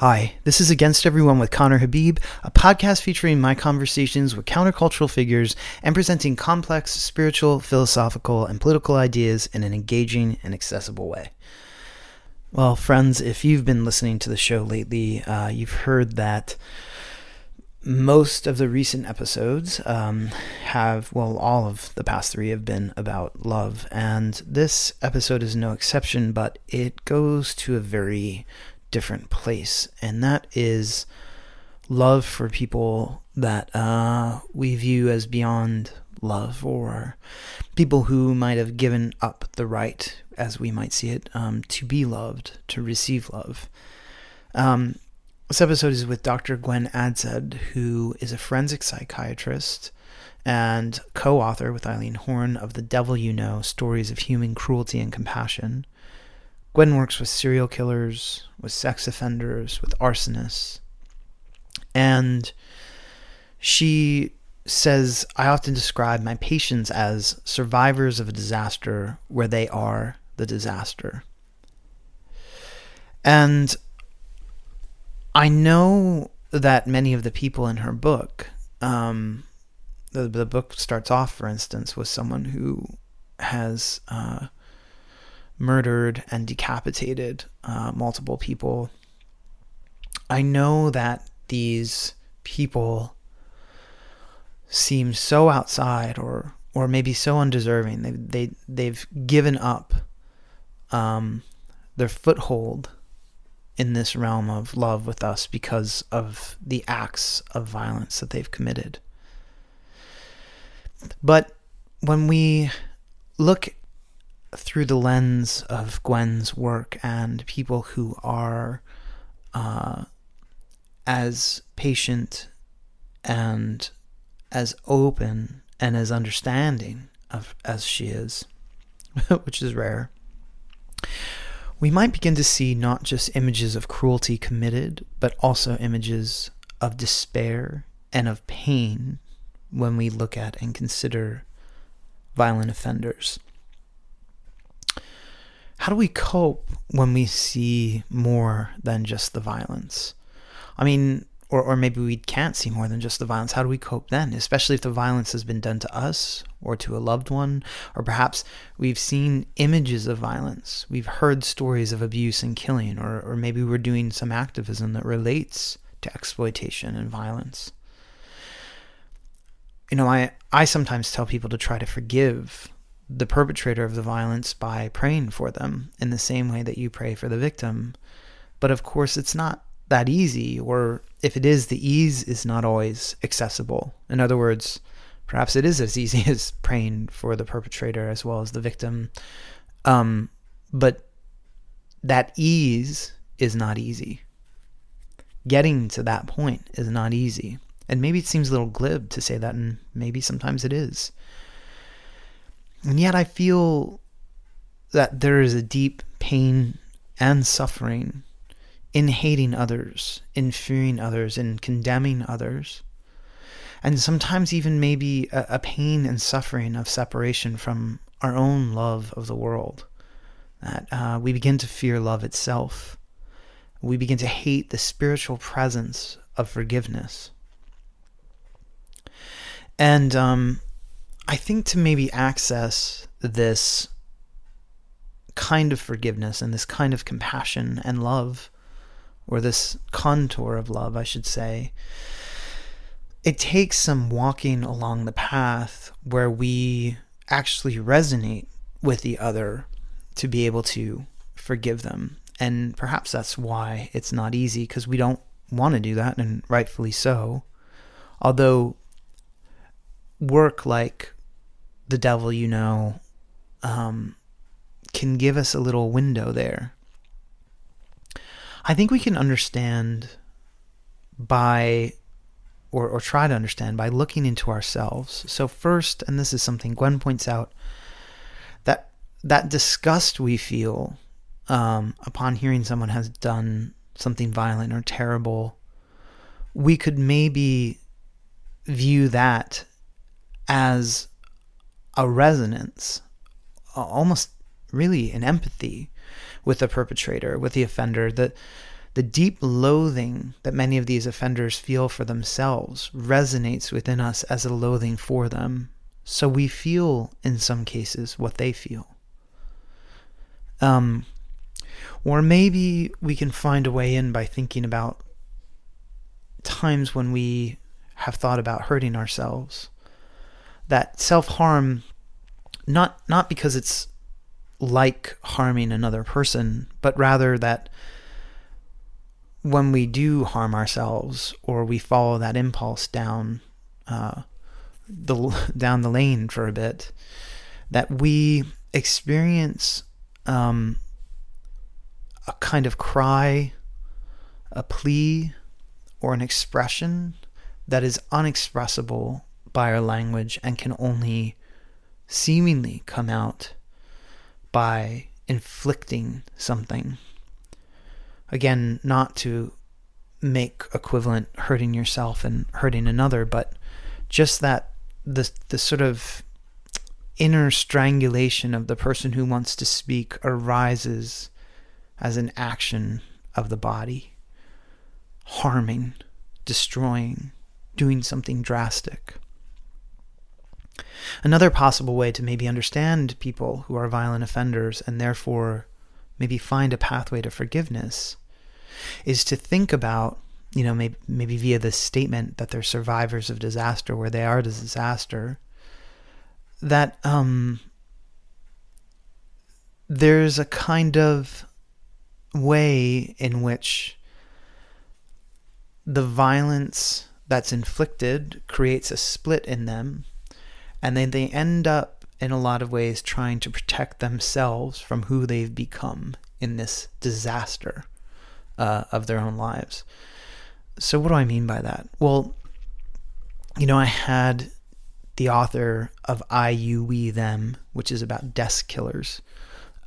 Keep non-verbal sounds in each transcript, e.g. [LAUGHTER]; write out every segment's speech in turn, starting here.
Hi, this is Against Everyone with Conner Habib, a podcast featuring my conversations with countercultural figures and presenting complex spiritual, philosophical, and political ideas in an engaging and accessible way. Well, friends, if you've been listening to the show lately, uh, you've heard that most of the recent episodes um, have, well, all of the past three have been about love. And this episode is no exception, but it goes to a very different place, and that is love for people that uh, we view as beyond love, or people who might have given up the right, as we might see it, um, to be loved, to receive love. Um, this episode is with Dr. Gwen Adshead, who is a forensic psychiatrist and co author with Eileen Horne of The Devil You Know Stories of Human Cruelty and Compassion. Gwen works with serial killers, with sex offenders, with arsonists. And she says, I often describe my patients as survivors of a disaster where they are the disaster. And I know that many of the people in her book, um, the, the book starts off, for instance, with someone who has uh, murdered and decapitated uh, multiple people. I know that these people seem so outside or or maybe so undeserving. They they they've given up um, their foothold in this realm of love with us because of the acts of violence that they've committed. But when we look through the lens of Gwen's work and people who are uh, as patient and as open and as understanding of as she is, [LAUGHS] which is rare, we might begin to see not just images of cruelty committed, but also images of despair and of pain when we look at and consider violent offenders how do we cope when we see more than just the violence? I mean, or, or maybe we can't see more than just the violence. How do we cope then? Especially if the violence has been done to us or to a loved one, or perhaps we've seen images of violence. We've heard stories of abuse and killing, or, or maybe we're doing some activism that relates to exploitation and violence. You know, I, I sometimes tell people to try to forgive the perpetrator of the violence by praying for them in the same way that you pray for the victim. But of course, it's not that easy, or if it is, the ease is not always accessible. In other words, perhaps it is as easy [LAUGHS] as praying for the perpetrator as well as the victim. Um, but that ease is not easy. Getting to that point is not easy. And maybe it seems a little glib to say that, and maybe sometimes it is. And yet I feel that there is a deep pain and suffering in hating others, in fearing others, in condemning others. And sometimes even maybe a, a pain and suffering of separation from our own love of the world. That uh, we begin to fear love itself. We begin to hate the spiritual presence of forgiveness. And um, I think to maybe access this kind of forgiveness and this kind of compassion and love, or this contour of love, I should say, it takes some walking along the path where we actually resonate with the other to be able to forgive them. And perhaps that's why it's not easy because we don't want to do that, and rightfully so. Although work like the devil you know um, can give us a little window there. I think we can understand by, or, or try to understand by looking into ourselves. So, first, and this is something Gwen points out, that that disgust we feel um, upon hearing someone has done something violent or terrible, we could maybe view that as a resonance, almost really an empathy with the perpetrator, with the offender, that the deep loathing that many of these offenders feel for themselves resonates within us as a loathing for them. So we feel, in some cases, what they feel. Um, or maybe we can find a way in by thinking about times when we have thought about hurting ourselves. That self harm, not not because it's like harming another person, but rather that when we do harm ourselves or we follow that impulse down uh, the down the lane for a bit, that we experience um, a kind of cry, a plea, or an expression that is unexpressible by our language and can only seemingly come out by inflicting something. Again, not to make equivalent hurting yourself and hurting another, but just that the the sort of inner strangulation of the person who wants to speak arises as an action of the body, harming, destroying, doing something drastic. Another possible way to maybe understand people who are violent offenders and therefore maybe find a pathway to forgiveness is to think about, you know, maybe, maybe via this statement that they're survivors of disaster, where they are disaster, that um, there's a kind of way in which the violence that's inflicted creates a split in them, and then they end up in a lot of ways trying to protect themselves from who they've become in this disaster uh, of their own lives. So, what do I mean by that? Well, you know, I had the author of I, You, We, Them, which is about desk killers,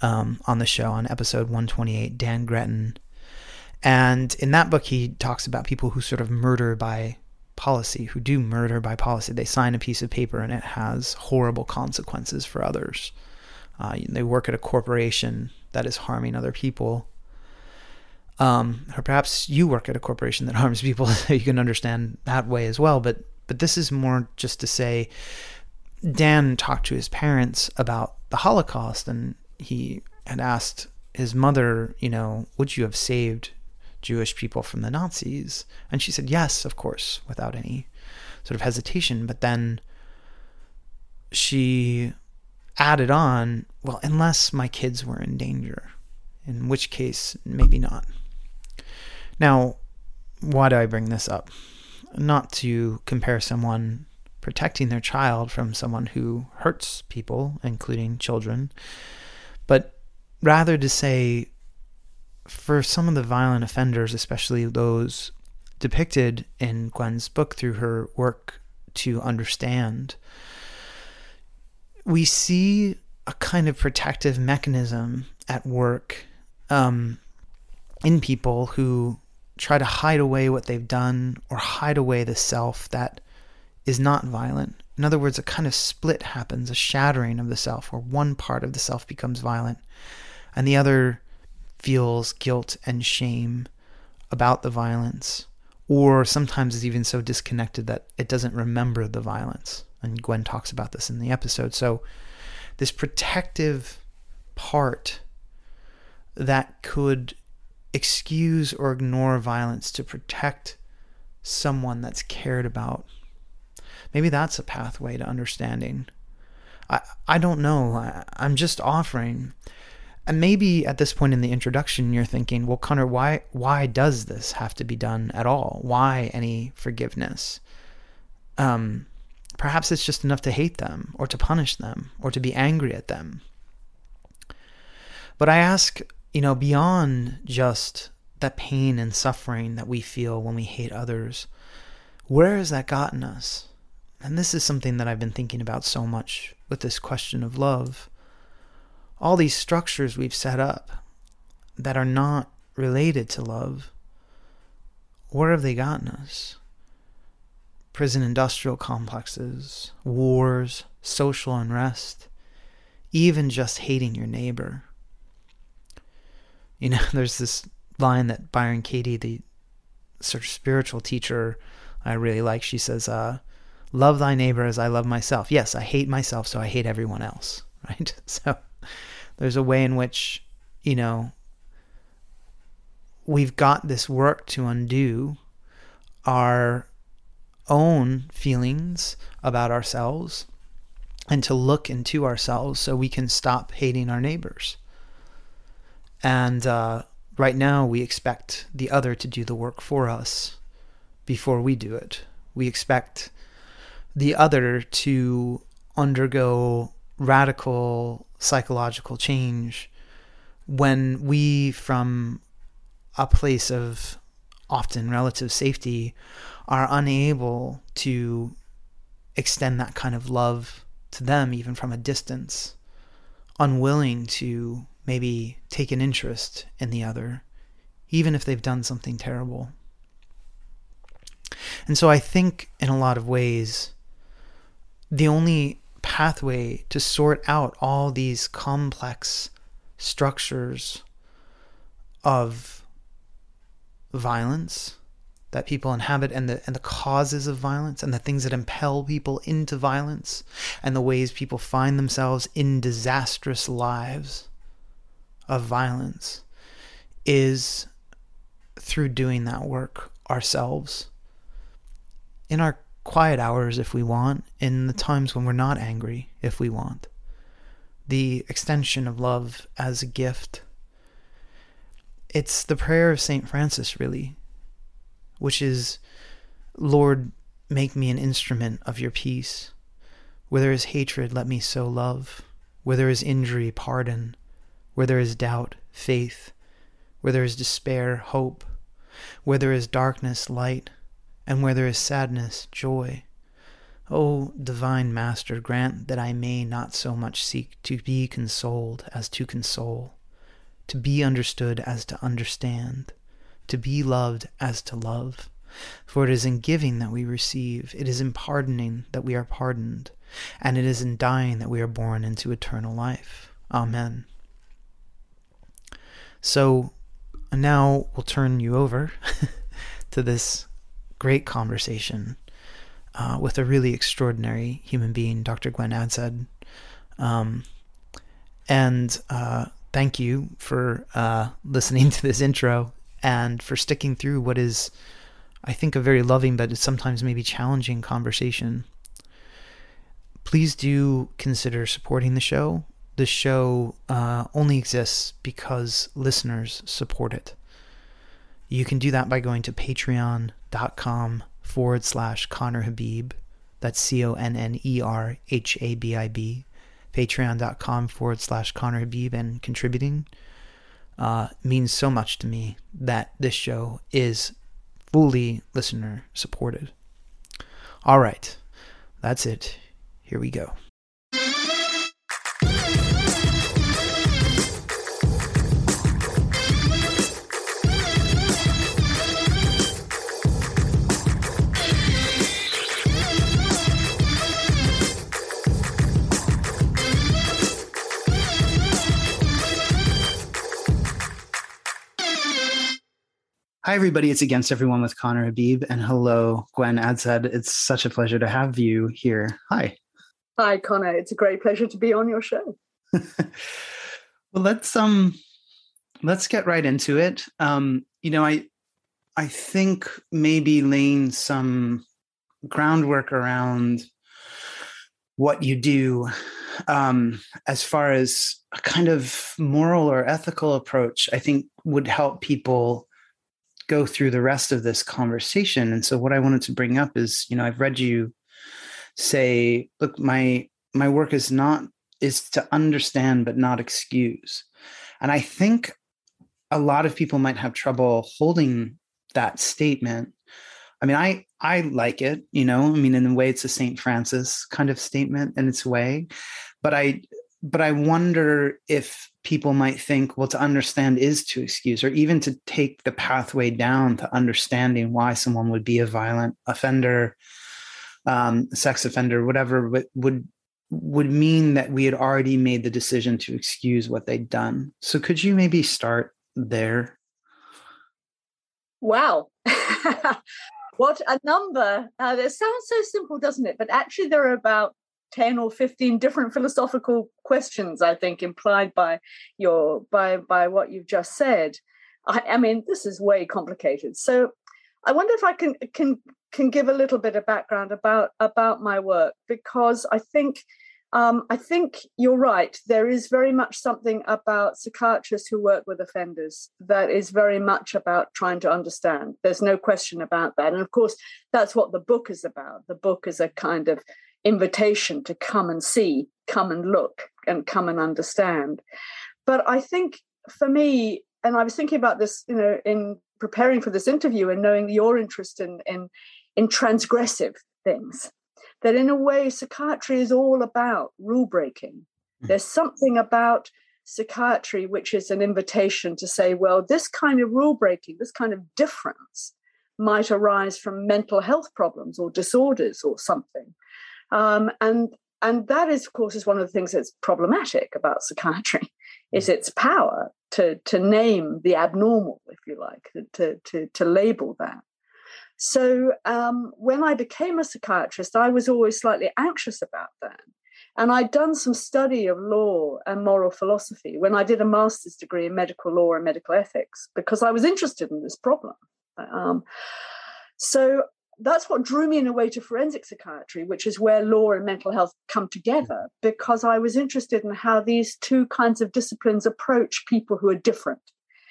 um, on the show on episode 128, Dan Gretton. And in that book, he talks about people who sort of murder by policy, who do murder by policy. They sign a piece of paper and it has horrible consequences for others. Uh, they work at a corporation that is harming other people. Um, or perhaps you work at a corporation that [LAUGHS] harms people, so you can understand that way as well. But but this is more just to say, Dan talked to his parents about the Holocaust, and he had asked his mother, you know, would you have saved Jewish people from the Nazis? And she said, yes, of course, without any sort of hesitation. But then she added on, well, unless my kids were in danger, in which case, maybe not. Now, why do I bring this up? Not to compare someone protecting their child from someone who hurts people, including children, but rather to say for some of the violent offenders, especially those depicted in Gwen's book through her work to understand, we see a kind of protective mechanism at work um, in people who try to hide away what they've done or hide away the self that is not violent. In other words, a kind of split happens, a shattering of the self, where one part of the self becomes violent and the other feels guilt and shame about the violence, or sometimes is even so disconnected that it doesn't remember the violence. And Gwen talks about this in the episode. So, this protective part that could excuse or ignore violence to protect someone that's cared about. Maybe that's a pathway to understanding. I, I don't know. I, I'm just offering. And maybe at this point in the introduction, you're thinking, well, Conner, why, why does this have to be done at all? Why any forgiveness? Um, perhaps it's just enough to hate them or to punish them or to be angry at them. But I ask you know, beyond just that pain and suffering that we feel when we hate others, where has that gotten us? And this is something that I've been thinking about so much with this question of love. All these structures we've set up that are not related to love, where have they gotten us? Prison industrial complexes, wars, social unrest, even just hating your neighbor you know, [LAUGHS] there's this line that Byron Katie, the sort of spiritual teacher I really like, she says, uh, love thy neighbor as I love myself. Yes, I hate myself, so I hate everyone else, [LAUGHS] right? So there's a way in which, you know, we've got this work to undo our own feelings about ourselves and to look into ourselves so we can stop hating our neighbors. And uh, right now, we expect the other to do the work for us before we do it. We expect the other to undergo radical psychological change when we, from a place of often relative safety, are unable to extend that kind of love to them, even from a distance, unwilling to maybe take an interest in the other, even if they've done something terrible. And so I think, in a lot of ways, the only pathway to sort out all these complex structures of violence that people inhabit and the and the causes of violence and the things that impel people into violence and the ways people find themselves in disastrous lives of violence is through doing that work ourselves. In our quiet hours if we want in the times when we're not angry if we want the extension of love as a gift it's the prayer of St. Francis really which is, Lord, make me an instrument of your peace. Where there is hatred, let me sow love. Where there is injury, pardon. Where there is doubt, faith. Where there is despair, hope. Where there is darkness, light. And where there is sadness, joy. O divine Master, grant that I may not so much seek to be consoled as to console, to be understood as to understand to be loved as to love. For it is in giving that we receive, it is in pardoning that we are pardoned, and it is in dying that we are born into eternal life. Amen. So now we'll turn you over [LAUGHS] to this great conversation uh, with a really extraordinary human being, Dr. Gwen Adshead. Um, and uh, thank you for uh, listening to this intro and for sticking through what is, I think, a very loving but sometimes maybe challenging conversation. Please do consider supporting the show. The show uh, only exists because listeners support it. You can do that by going to patreon.com forward slash Conner Habib. That's C O N N E R H A B I B. Patreon.com forward slash Conner Habib and contributing uh, means so much to me that this show is fully listener supported. All right, that's it. Here we go. Hi, everybody. It's Against Everyone with Conner Habib. And hello, Gwen Adshead. It's such a pleasure to have you here. Hi. Hi, Conner. It's a great pleasure to be on your show. [LAUGHS] well, let's um let's get right into it. Um, you know, I I think maybe laying some groundwork around what you do um, as far as a kind of moral or ethical approach, I think would help people go through the rest of this conversation. And so what I wanted to bring up is, you know, I've read you say, look, my my work is not is to understand but not excuse. And I think a lot of people might have trouble holding that statement. I mean, I I like it, you know. I mean, in a way, it's a Saint Francis kind of statement in its way, but I but I wonder if people might think, well, to understand is to excuse, or even to take the pathway down to understanding why someone would be a violent offender, um, sex offender, whatever, would would mean that we had already made the decision to excuse what they'd done. So, could you maybe start there? Wow. [LAUGHS] what a number. Uh, that sounds so simple, doesn't it? But actually, there are about 10 or 15 different philosophical questions, I think, implied by your by by what you've just said. I, I mean, this is way complicated. So I wonder if I can can can give a little bit of background about about my work because I think um, I think you're right. There is very much something about psychiatrists who work with offenders that is very much about trying to understand. There's no question about that. And of course, that's what the book is about. The book is a kind of invitation to come and see, come and look, and come and understand. But I think for me, and I was thinking about this, you know, in preparing for this interview and knowing your interest in in, in transgressive things that in a way psychiatry is all about rule breaking. Hmm. There's something about psychiatry which is an invitation to say, well, this kind of rule breaking, this kind of difference might arise from mental health problems or disorders or something. Um, and and that is, of course, is one of the things that's problematic about psychiatry, is its power to to name the abnormal, if you like, to to to label that. So um, when I became a psychiatrist, I was always slightly anxious about that. And I'd done some study of law and moral philosophy when I did a master's degree in medical law and medical ethics because I was interested in this problem. Um, so that's what drew me in a way to forensic psychiatry, which is where law and mental health come together, because I was interested in how these two kinds of disciplines approach people who are different.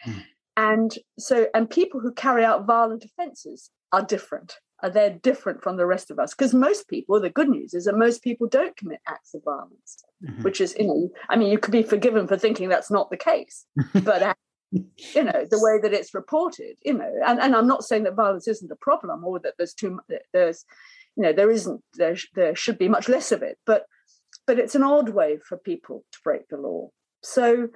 Mm. And so, and people who carry out violent offenses are different. Are they're different from the rest of us? Because most people, the good news is that most people don't commit acts of violence, mm-hmm. which is, you know, I mean, you could be forgiven for thinking that's not the case, [LAUGHS] but [LAUGHS] you know, the way that it's reported, you know, and, and I'm not saying that violence isn't a problem or that there's too there's, you know, there isn't there there should be much less of it, but but it's an odd way for people to break the law. So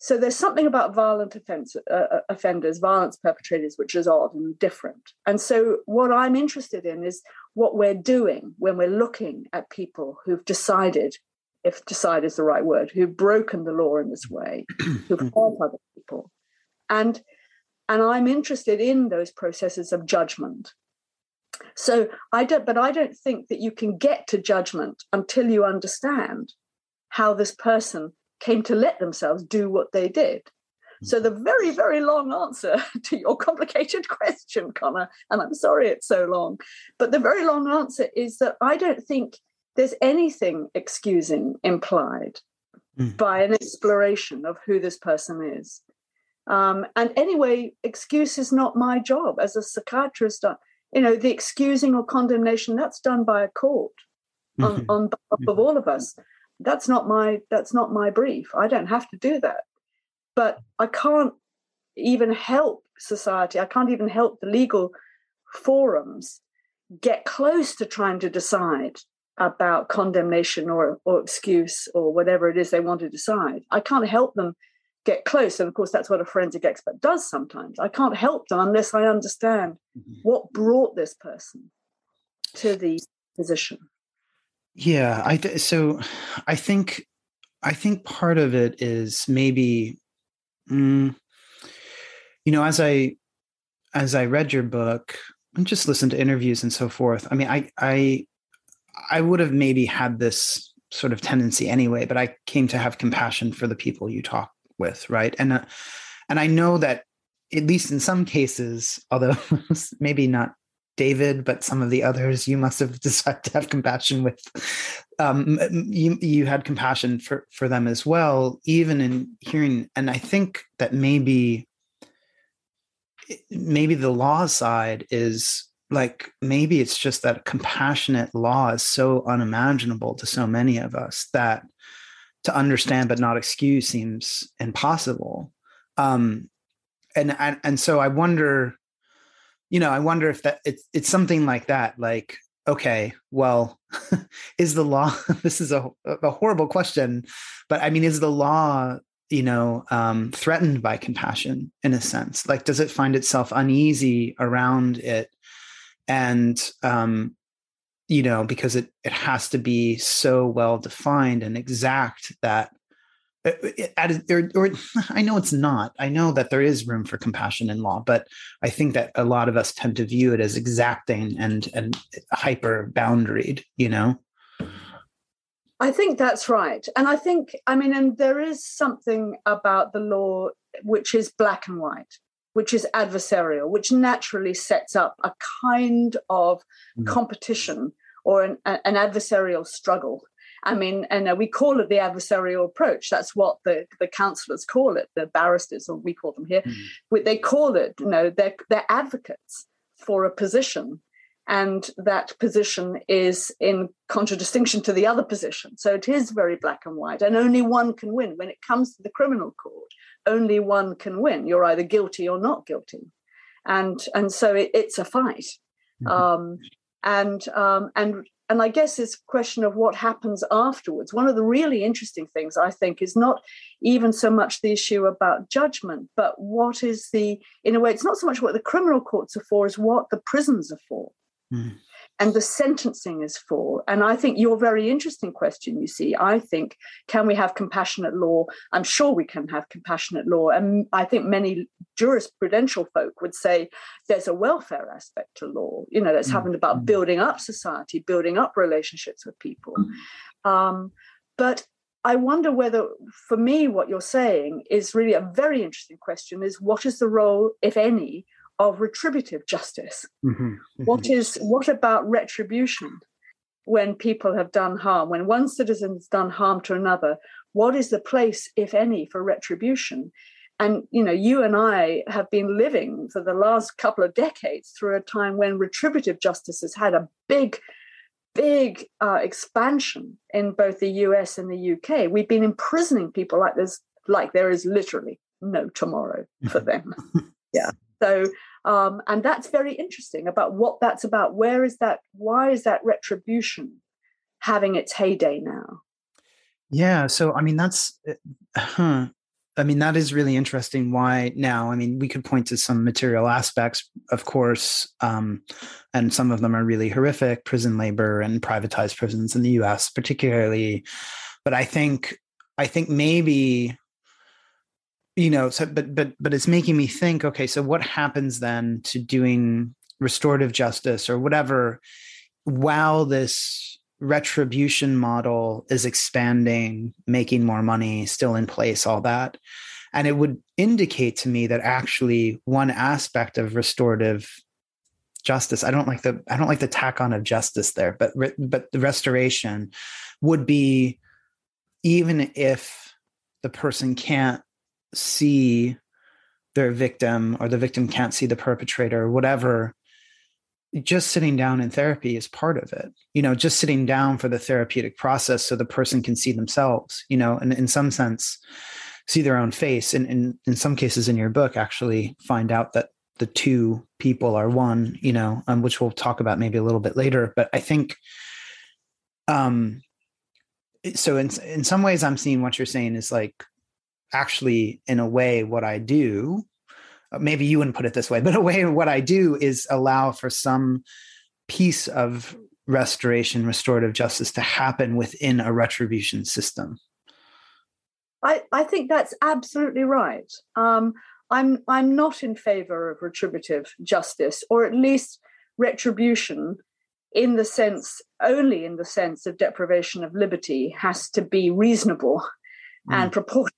so there's something about violent offense, uh, uh, offenders, violence perpetrators, which is odd and different. And so what I'm interested in is what we're doing when we're looking at people who've decided, if decide is the right word, who've broken the law in this way, who've other people. And and I'm interested in those processes of judgment. So I don't, but I don't think that you can get to judgment until you understand how this person came to let themselves do what they did. So the very, very long answer [LAUGHS] to your complicated [LAUGHS] question, Conner, and I'm sorry it's so long, but the very long answer is that I don't think there's anything excusing implied mm. by an exploration of who this person is. Um, and anyway, excuse is not my job as a psychiatrist. Uh, you know, the excusing or condemnation that's done by a court [LAUGHS] on, on behalf of all of us. That's not my that's not my brief. I don't have to do that. But i can't even help society. I can't even help the legal forums get close to trying to decide about condemnation or, or excuse or whatever it is they want to decide. I can't help them get close and of course that's what a forensic expert does sometimes i can't help them unless i understand mm-hmm. what brought this person to the position yeah, I th- so I think I think part of it is maybe mm, you know as I as I read your book and just listened to interviews and so forth. I mean, I I I would have maybe had this sort of tendency anyway, but I came to have compassion for the people you talk with, right? And uh, and I know that at least in some cases, although [LAUGHS] maybe not David, but some of the others you must have [LAUGHS] decided to have compassion with. Um, you you had compassion for for them as well, even in hearing. And I think that maybe maybe the law side is like maybe it's just that compassionate law is so unimaginable to so many of us that to understand but not excuse seems impossible. Um, and and, and so I wonder you know, I wonder if that it's it's something like that. Like, okay, well, [LAUGHS] is the law? [LAUGHS] this is a a horrible question, but I mean, is the law you know um, threatened by compassion in a sense? Like, does it find itself uneasy around it, and um, you know, because it it has to be so well defined and exact that uh, or, or, [LAUGHS] I know it's not. I know that there is room for compassion in law, but I think that a lot of us tend to view it as exacting and and hyper boundaried. You know. I think that's right, and I think I mean, and there is something about the law which is black and white, which is adversarial, which naturally sets up a kind of mm. competition or an, an adversarial struggle I mean, and uh, we call it the adversarial approach. That's what the, the counselors call it, the barristers, or we call them here. Mm. They call it, you know, they're, they're advocates for a position. And that position is in contradistinction to the other position. So it is very black and white, and only one can win. When it comes to the criminal court, only one can win. You're either guilty or not guilty. And, and so it, it's a fight. Mm-hmm. Um, and um, and and I guess this question of what happens afterwards. One of the really interesting things I think is not even so much the issue about judgment, but what is the, in a way, it's not so much what the criminal courts are for, as what the prisons are for. Mm and the sentencing is for. And I think your very interesting question, you see, I think, can we have compassionate law? I'm sure we can have compassionate law. And I think many jurisprudential folk would say there's a welfare aspect to law, you know, that's mm. happened about mm. building up society, building up relationships with people. Mm. Um, but I wonder whether, for me, what you're saying is really a very interesting question is what is the role, if any, of retributive justice. Mm-hmm, mm-hmm. What is what about retribution when people have done harm? When one citizen has done harm to another, what is the place, if any, for retribution? And you know, you and I have been living for the last couple of decades through a time when retributive justice has had a big, big uh, expansion in both the US and the UK. We've been imprisoning people like this, like there is literally no tomorrow for [LAUGHS] them. [LAUGHS] yeah. So um, and that's very interesting about what that's about. Where is that? Why is that retribution having its heyday now? Yeah. So, I mean, that's, uh, huh. I mean, that is really interesting. Why now? I mean, we could point to some material aspects, of course, um, and some of them are really horrific prison labor and privatized prisons in the US, particularly. But I think, I think maybe you know so but but but it's making me think okay so what happens then to doing restorative justice or whatever while this retribution model is expanding making more money still in place all that? And it would indicate to me that actually one aspect of restorative justice i don't like the i don't like the tack on of justice there but but the restoration would be even if the person can't see their victim or the victim can't see the perpetrator or whatever just sitting down in therapy is part of it. You know just sitting down for the therapeutic process so the person can see themselves you know and in some sense see their own face and in, in some cases in your book actually find out that the two people are one you know um, which we'll talk about maybe a little bit later. But i think um so in in some ways i'm seeing what you're saying is like actually in a way what i do uh, maybe you wouldn't put it this way but a way what i do is allow for some piece of restoration restorative justice to happen within a retribution system i i think that's absolutely right um, i'm i'm not in favor of retributive justice or at least retribution in the sense only in the sense of deprivation of liberty has to be reasonable mm. and proportionate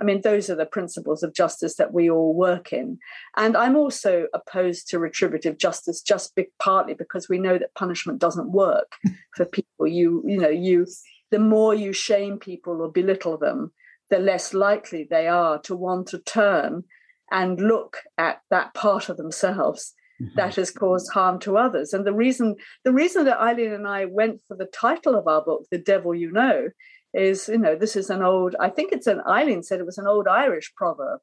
I mean, those are the principles of justice that we all work in. And I'm also opposed to retributive justice just be, partly because we know that punishment doesn't work [LAUGHS] for people. You, you know, you the more you shame people or belittle them, the less likely they are to want to turn and look at that part of themselves mm-hmm. that has caused harm to others. And the reason the reason that Eileen and I went for the title of our book, The Devil You Know, is you know this is an old i think it's an eileen said it was an old irish proverb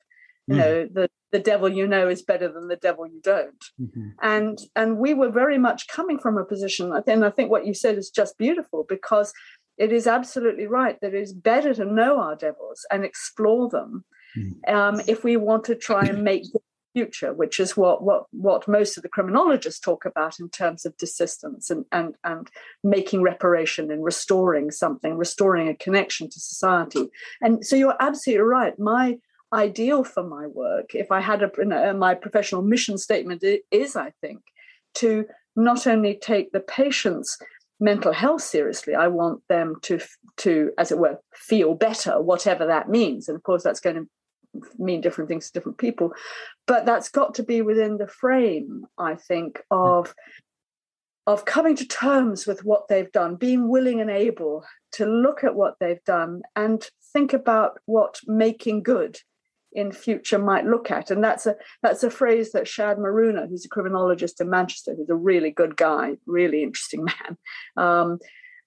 you mm. know the the devil you know is better than the devil you don't mm-hmm. and and we were very much coming from a position and i think what you said is just beautiful because it is absolutely right that it is better to know our devils and explore them mm. um, if we want to try and make [CLEARS THROAT] future, which is what what what most of the criminologists talk about in terms of desistance and and and making reparation and restoring something, restoring a connection to society. And so you're absolutely right. My ideal for my work, if I had a uh, my professional mission statement is, I think, to not only take the patient's mental health seriously, I want them to to, as it were, feel better, whatever that means. And of course, that's going to mean different things to different people but that's got to be within the frame i think of of coming to terms with what they've done being willing and able to look at what they've done and think about what making good in future might look at. And that's a that's a phrase that shadd maruna who's a criminologist in manchester who's a really good guy really interesting [LAUGHS] man um,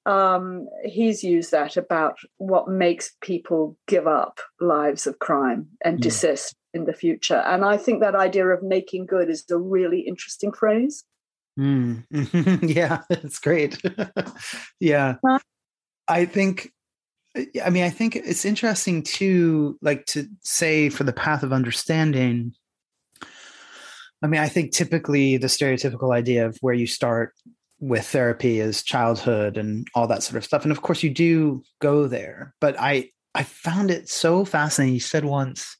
um, he's used that about what makes people give up lives of crime and mm. desist in the future. And I think that idea of making good is a really interesting phrase. Mm. [LAUGHS] yeah, [LAUGHS] it's great. [LAUGHS] yeah. Huh? I think I mean, I think it's interesting too, like to say for the path of understanding. I mean, I think typically the stereotypical idea of where you start with therapy is childhood and all that sort of stuff. And of course you do go there, but I I found it so fascinating. You said once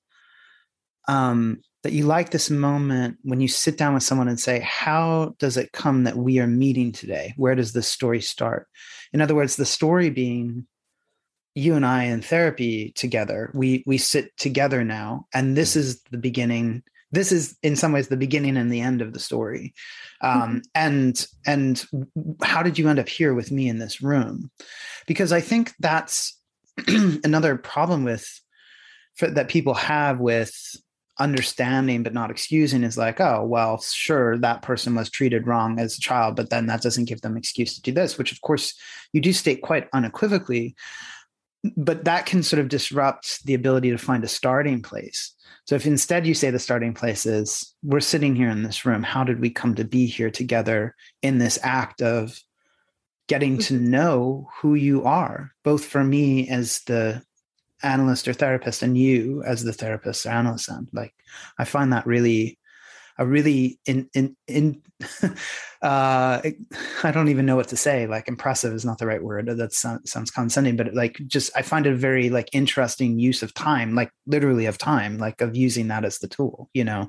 um, that you like this moment when you sit down with someone and say, How does it come that we are meeting today? Where does this story start? In other words, the story being you and I in therapy together. We we sit together now, and this is the beginning this is in some ways the beginning and the end of the story. Um, mm-hmm. and and how did you end up here with me in this room? Because i think that's [CLEARS THROAT] another problem with for, that people have with understanding but not excusing is like oh well sure that person was treated wrong as a child but then that doesn't give them excuse to do this which of course you do state quite unequivocally but that can sort of disrupt the ability to find a starting place so if instead you say the starting place is we're sitting here in this room, how did we come to be here together in this act of getting to mm-hmm. know who you are, both for me as the analyst or therapist and you as the therapist or analyst? And like I find that really a really in in in [LAUGHS] uh i don't even know what to say like impressive is not the right word that sounds, sounds condescending but like just i find it a very like interesting use of time like literally of time like of using that as the tool you know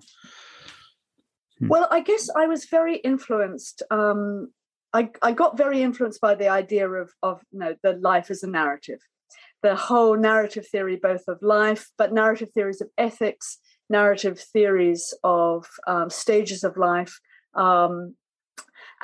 hmm. well i guess i was very influenced um i i got very influenced by the idea of of you know the life as a narrative the whole narrative theory both of life but narrative theories of ethics narrative theories of um, stages of life. Um,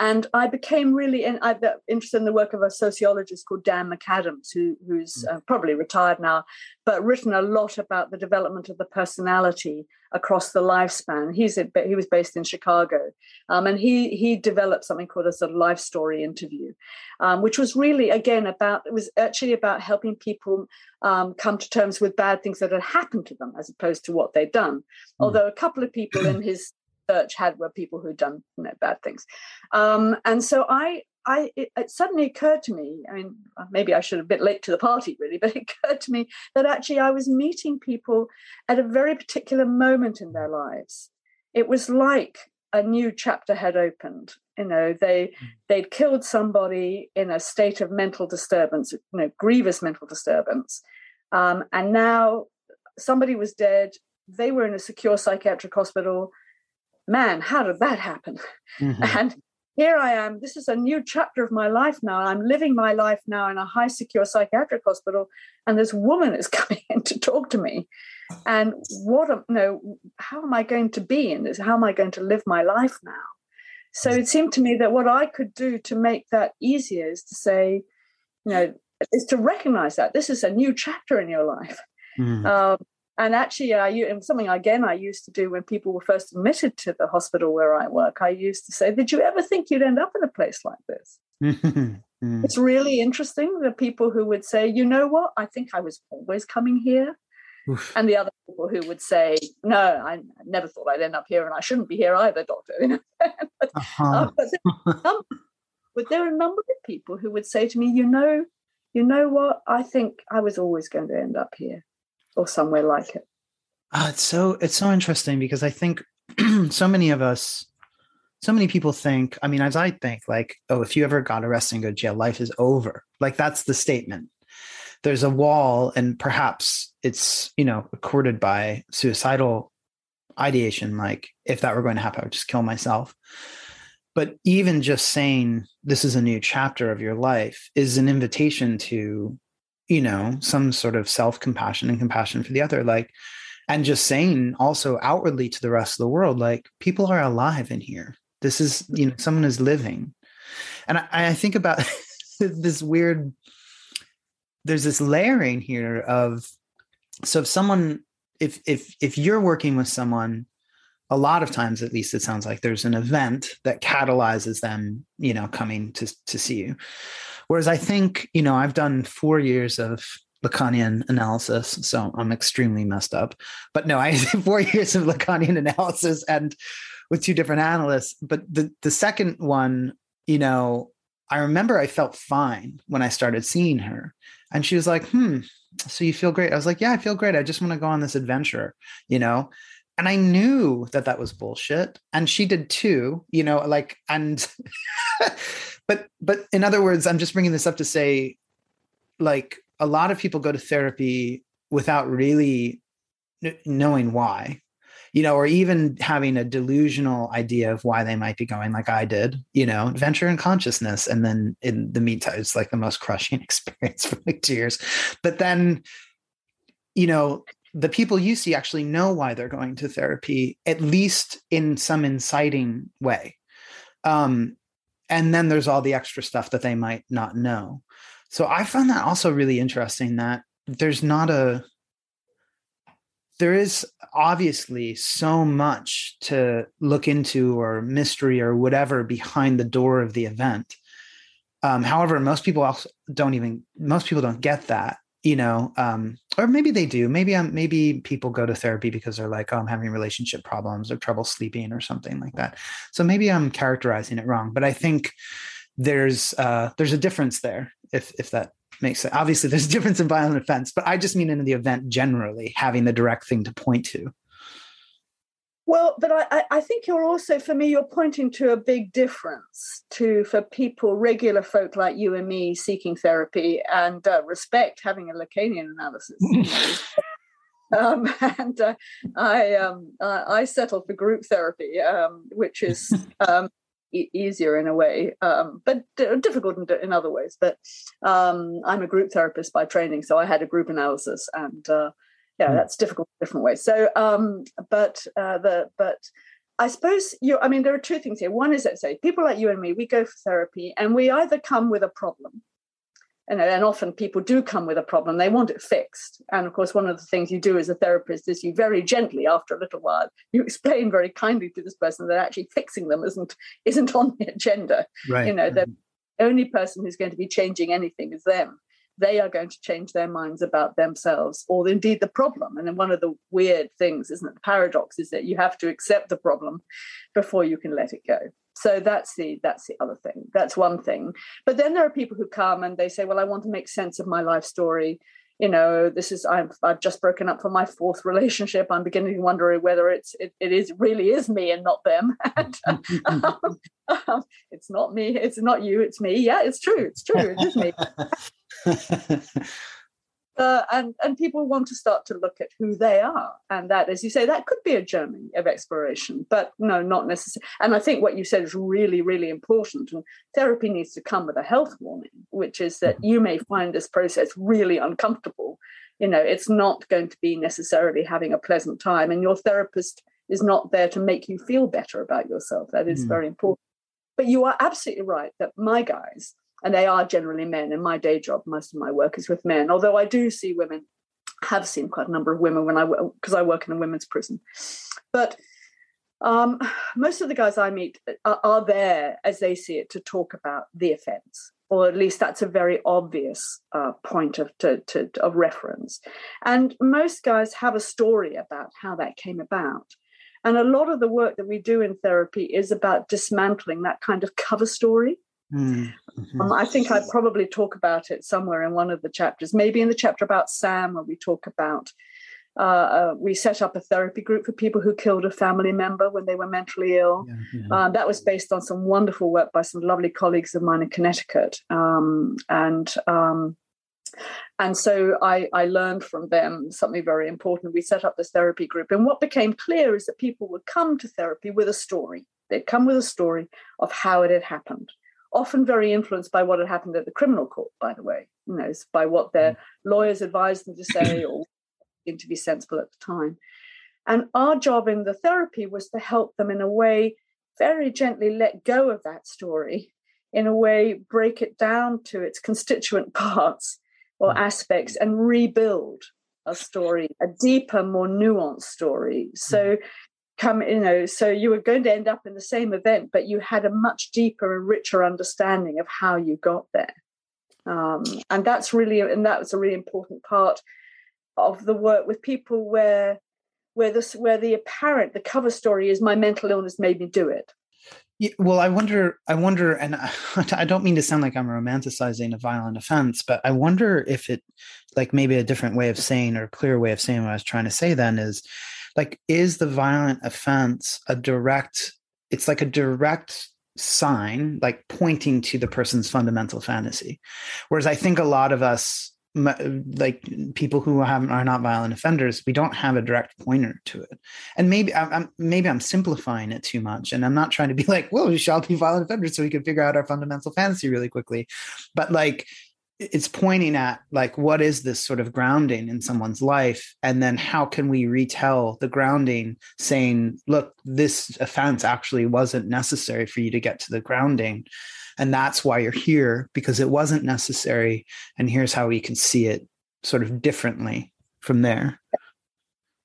and I became really in, I, interested in the work of a sociologist called Dan McAdams, who, who's mm. uh, probably retired now, but written a lot about the development of the personality across the lifespan. He's a, he was based in Chicago, um, and he he developed something called a sort of life story interview, um, which was really again about it was actually about helping people um, come to terms with bad things that had happened to them as opposed to what they'd done. Mm. Although a couple of people in his search had were people who'd done you know, bad things, um, and so I I it, it, suddenly occurred to me. I mean, uh, maybe I should have been late to the party, really, [LAUGHS] but it occurred to me that actually I was meeting people at a very particular moment in their lives. It was like a new chapter had opened. You know, they mm. they'd killed somebody in a state of mental disturbance, you know, grievous mental disturbance, um, and now somebody was dead. They were in a secure psychiatric hospital. Man, how did that happen? [LAUGHS] Mm-hmm. And here I am. This is a new chapter of my life now. I'm living my life now in a high secure psychiatric hospital, and this woman is [LAUGHS] coming in to talk to me. And what, you know, how am I going to be in this? How am I going to live my life now? So it seemed to me that what I could do to make that easier is to say, you know, is to recognize that this is a new chapter in your life. Mm. Um, and actually, I, something again I used to do when people were first admitted to the hospital where I work, I used to say, Did you ever think you'd end up in a place like this? [LAUGHS] mm. It's really interesting the people who would say, You know what? I think I was always coming here. Oof. And the other people who would say, No, I never thought I'd end up here and I shouldn't be here either, doctor. [LAUGHS] but, uh-huh. uh, but, there but there are a number of people who would say to me, You know, you know what? I think I was always going to end up here or somewhere like it. Uh, it's so it's so interesting because I think [CLEARS THROAT] so many of us so many people think i mean as i think like oh if you ever got arrested and go to jail life is over. Like that's the statement. There's a wall and perhaps it's you know recorded by suicidal ideation like if that were going to happen i would just kill myself. But even just saying this is a new chapter of your life is an invitation to you know some sort of self-compassion and compassion for the other like and just saying also outwardly to the rest of the world like people are alive in here. This is you know someone is living. And i, I think about [LAUGHS] this weird there's this layering here of so if someone if if if you're working with someone a lot of times at least it sounds like there's an event that catalyzes them you know coming to to see you whereas i think you know i've done 4 years of lacanian analysis so i'm extremely messed up. But no i [LAUGHS] 4 years of lacanian analysis and with two different analysts. But the the second one you know i remember i felt fine when i started seeing her. And she was like hmm so you feel great? I was like yeah i feel great. I just want to go on this adventure you know? And i knew that that was bullshit. And she did too you know like and [LAUGHS] but but in other words i'm just bringing this up to say like a lot of people go to therapy without really knowing why you know or even having a delusional idea of why they might be going like i did you know venture in consciousness and then in the meantime it's like the most crushing [LAUGHS] experience for like two years but then you know the people you see actually know why they're going to therapy, at least in some inciting way. Um, and then there's all the extra stuff that they might not know. So I found that also really interesting that there's not a, there is obviously so much to look into or mystery or whatever behind the door of the event. Um, however, most people also don't even, most people don't get that you know um, or maybe they do. Maybe i'm maybe people go to therapy because they're like oh i'm having relationship problems or trouble sleeping or something like that. So maybe i'm characterizing it wrong but i think there's uh there's a difference there if if that makes sense. Obviously there's a [LAUGHS] difference in violent offense but i just mean in the event generally having the direct thing to point to well, but I, I think you're also, for me, you're pointing to a big difference to for people, regular folk like you and me, seeking therapy and uh, respect having a Lacanian analysis. [LAUGHS] um, [LAUGHS] and uh, I, um, I settled for group therapy, um, which is [LAUGHS] um, e- easier in a way, um, but d- difficult in, in, other ways. But um, I'm a group therapist by training, so I had a group analysis and. Uh, yeah, mm. that's difficult in different ways. So, um, but uh, the but I suppose you. I mean, there are two things here. One is that say people like you and me, we go for therapy, and we either come with a problem, and, and often people do come with a problem. They want it fixed, and of course, one of the things you do as a therapist is you very gently, after a little while, you explain very kindly to this person that actually fixing them isn't isn't [LAUGHS] on the agenda. Right. You know, mm-hmm. the only person who's going to be changing anything is them they are going to change their minds about themselves or indeed the problem. And then one of the weird things, isn't it? The paradox is that you have to accept the problem before you can let it go. So that's the that's the other thing. That's one thing. But then there are people who come and they say, "Well, I want to make sense of my life story." You know, this is I've I've just broken up from my fourth relationship. I'm beginning to wonder whether it's it, it is really is me and not them. [LAUGHS] and, [LAUGHS] um, um, [LAUGHS] it's not me. It's not you. It's me. Yeah, it's true. It's true. It is me. [LAUGHS] uh, and and people want to start to look at who they are, and that, as you say, that could be a journey of exploration, but no, not necessarily. And I think what you said is really, really important. And therapy needs to come with a health warning, which is that you may find this process really uncomfortable. You know, it's not going to be necessarily having a pleasant time, and your therapist is not there to make you feel better about yourself. That is mm. very important. But you are absolutely right that my guys and they are generally men. In my day job, most of my work is with men, although I do see women, have seen quite a number of women when I because I work in a women's prison. But um, most of the guys I meet are, are, there as they see it to talk about the offence, or at least that's a very obvious uh, point of to, to, of reference. And most guys have a story about how that came about. And a lot of the work that we do in therapy is about dismantling that kind of cover story. Mm-hmm. Um, I think I probably talk about it somewhere in one of the chapters, maybe in the chapter about Sam, where we talk about Uh, uh, we set up a therapy group for people who killed a family member when they were mentally ill. Yeah, yeah. Um, that was based on some wonderful work by some lovely colleagues of mine in Connecticut. Um, and um, and so I, I learned from them something very important. We set up this therapy group. And what became clear is that people would come to therapy with a story. They'd come with a story of how it had happened, often very influenced by what had happened at the criminal court, by the way, you know, by what their mm. lawyers advised them to say [COUGHS] or to be sensible at the time. And our job in the therapy was to help them in a way very gently let go of that story, in a way break it down to its constituent [LAUGHS] parts or aspects and rebuild a story, a deeper, more nuanced story. So come, you know, so you were going to end up in the same event, but you had a much deeper and richer understanding of how you got there. Um, and that's really, and that was a really important part of the work with people where where this where the apparent the cover story is my mental illness made me do it yeah, well i wonder i wonder and I, [LAUGHS] I don't mean to sound like i'm romanticizing a violent offense but i wonder if it like maybe a different way of saying or a clear way of saying what i was trying to say then is like is the violent offense a direct it's like a direct sign like pointing to the person's fundamental fantasy whereas i think a lot of us like people who have, are not violent offenders, we don't have a direct pointer to it. And maybe I'm maybe I'm simplifying it too much, and I'm not trying to be like, well, we shall be violent offenders so we can figure out our fundamental fantasy really quickly. But like, it's pointing at like what is this sort of grounding in someone's life, and then how can we retell the grounding, saying, look, this offense actually wasn't necessary for you to get to the grounding. And that's why you're here because it wasn't necessary and here's how we can see it sort of differently from there.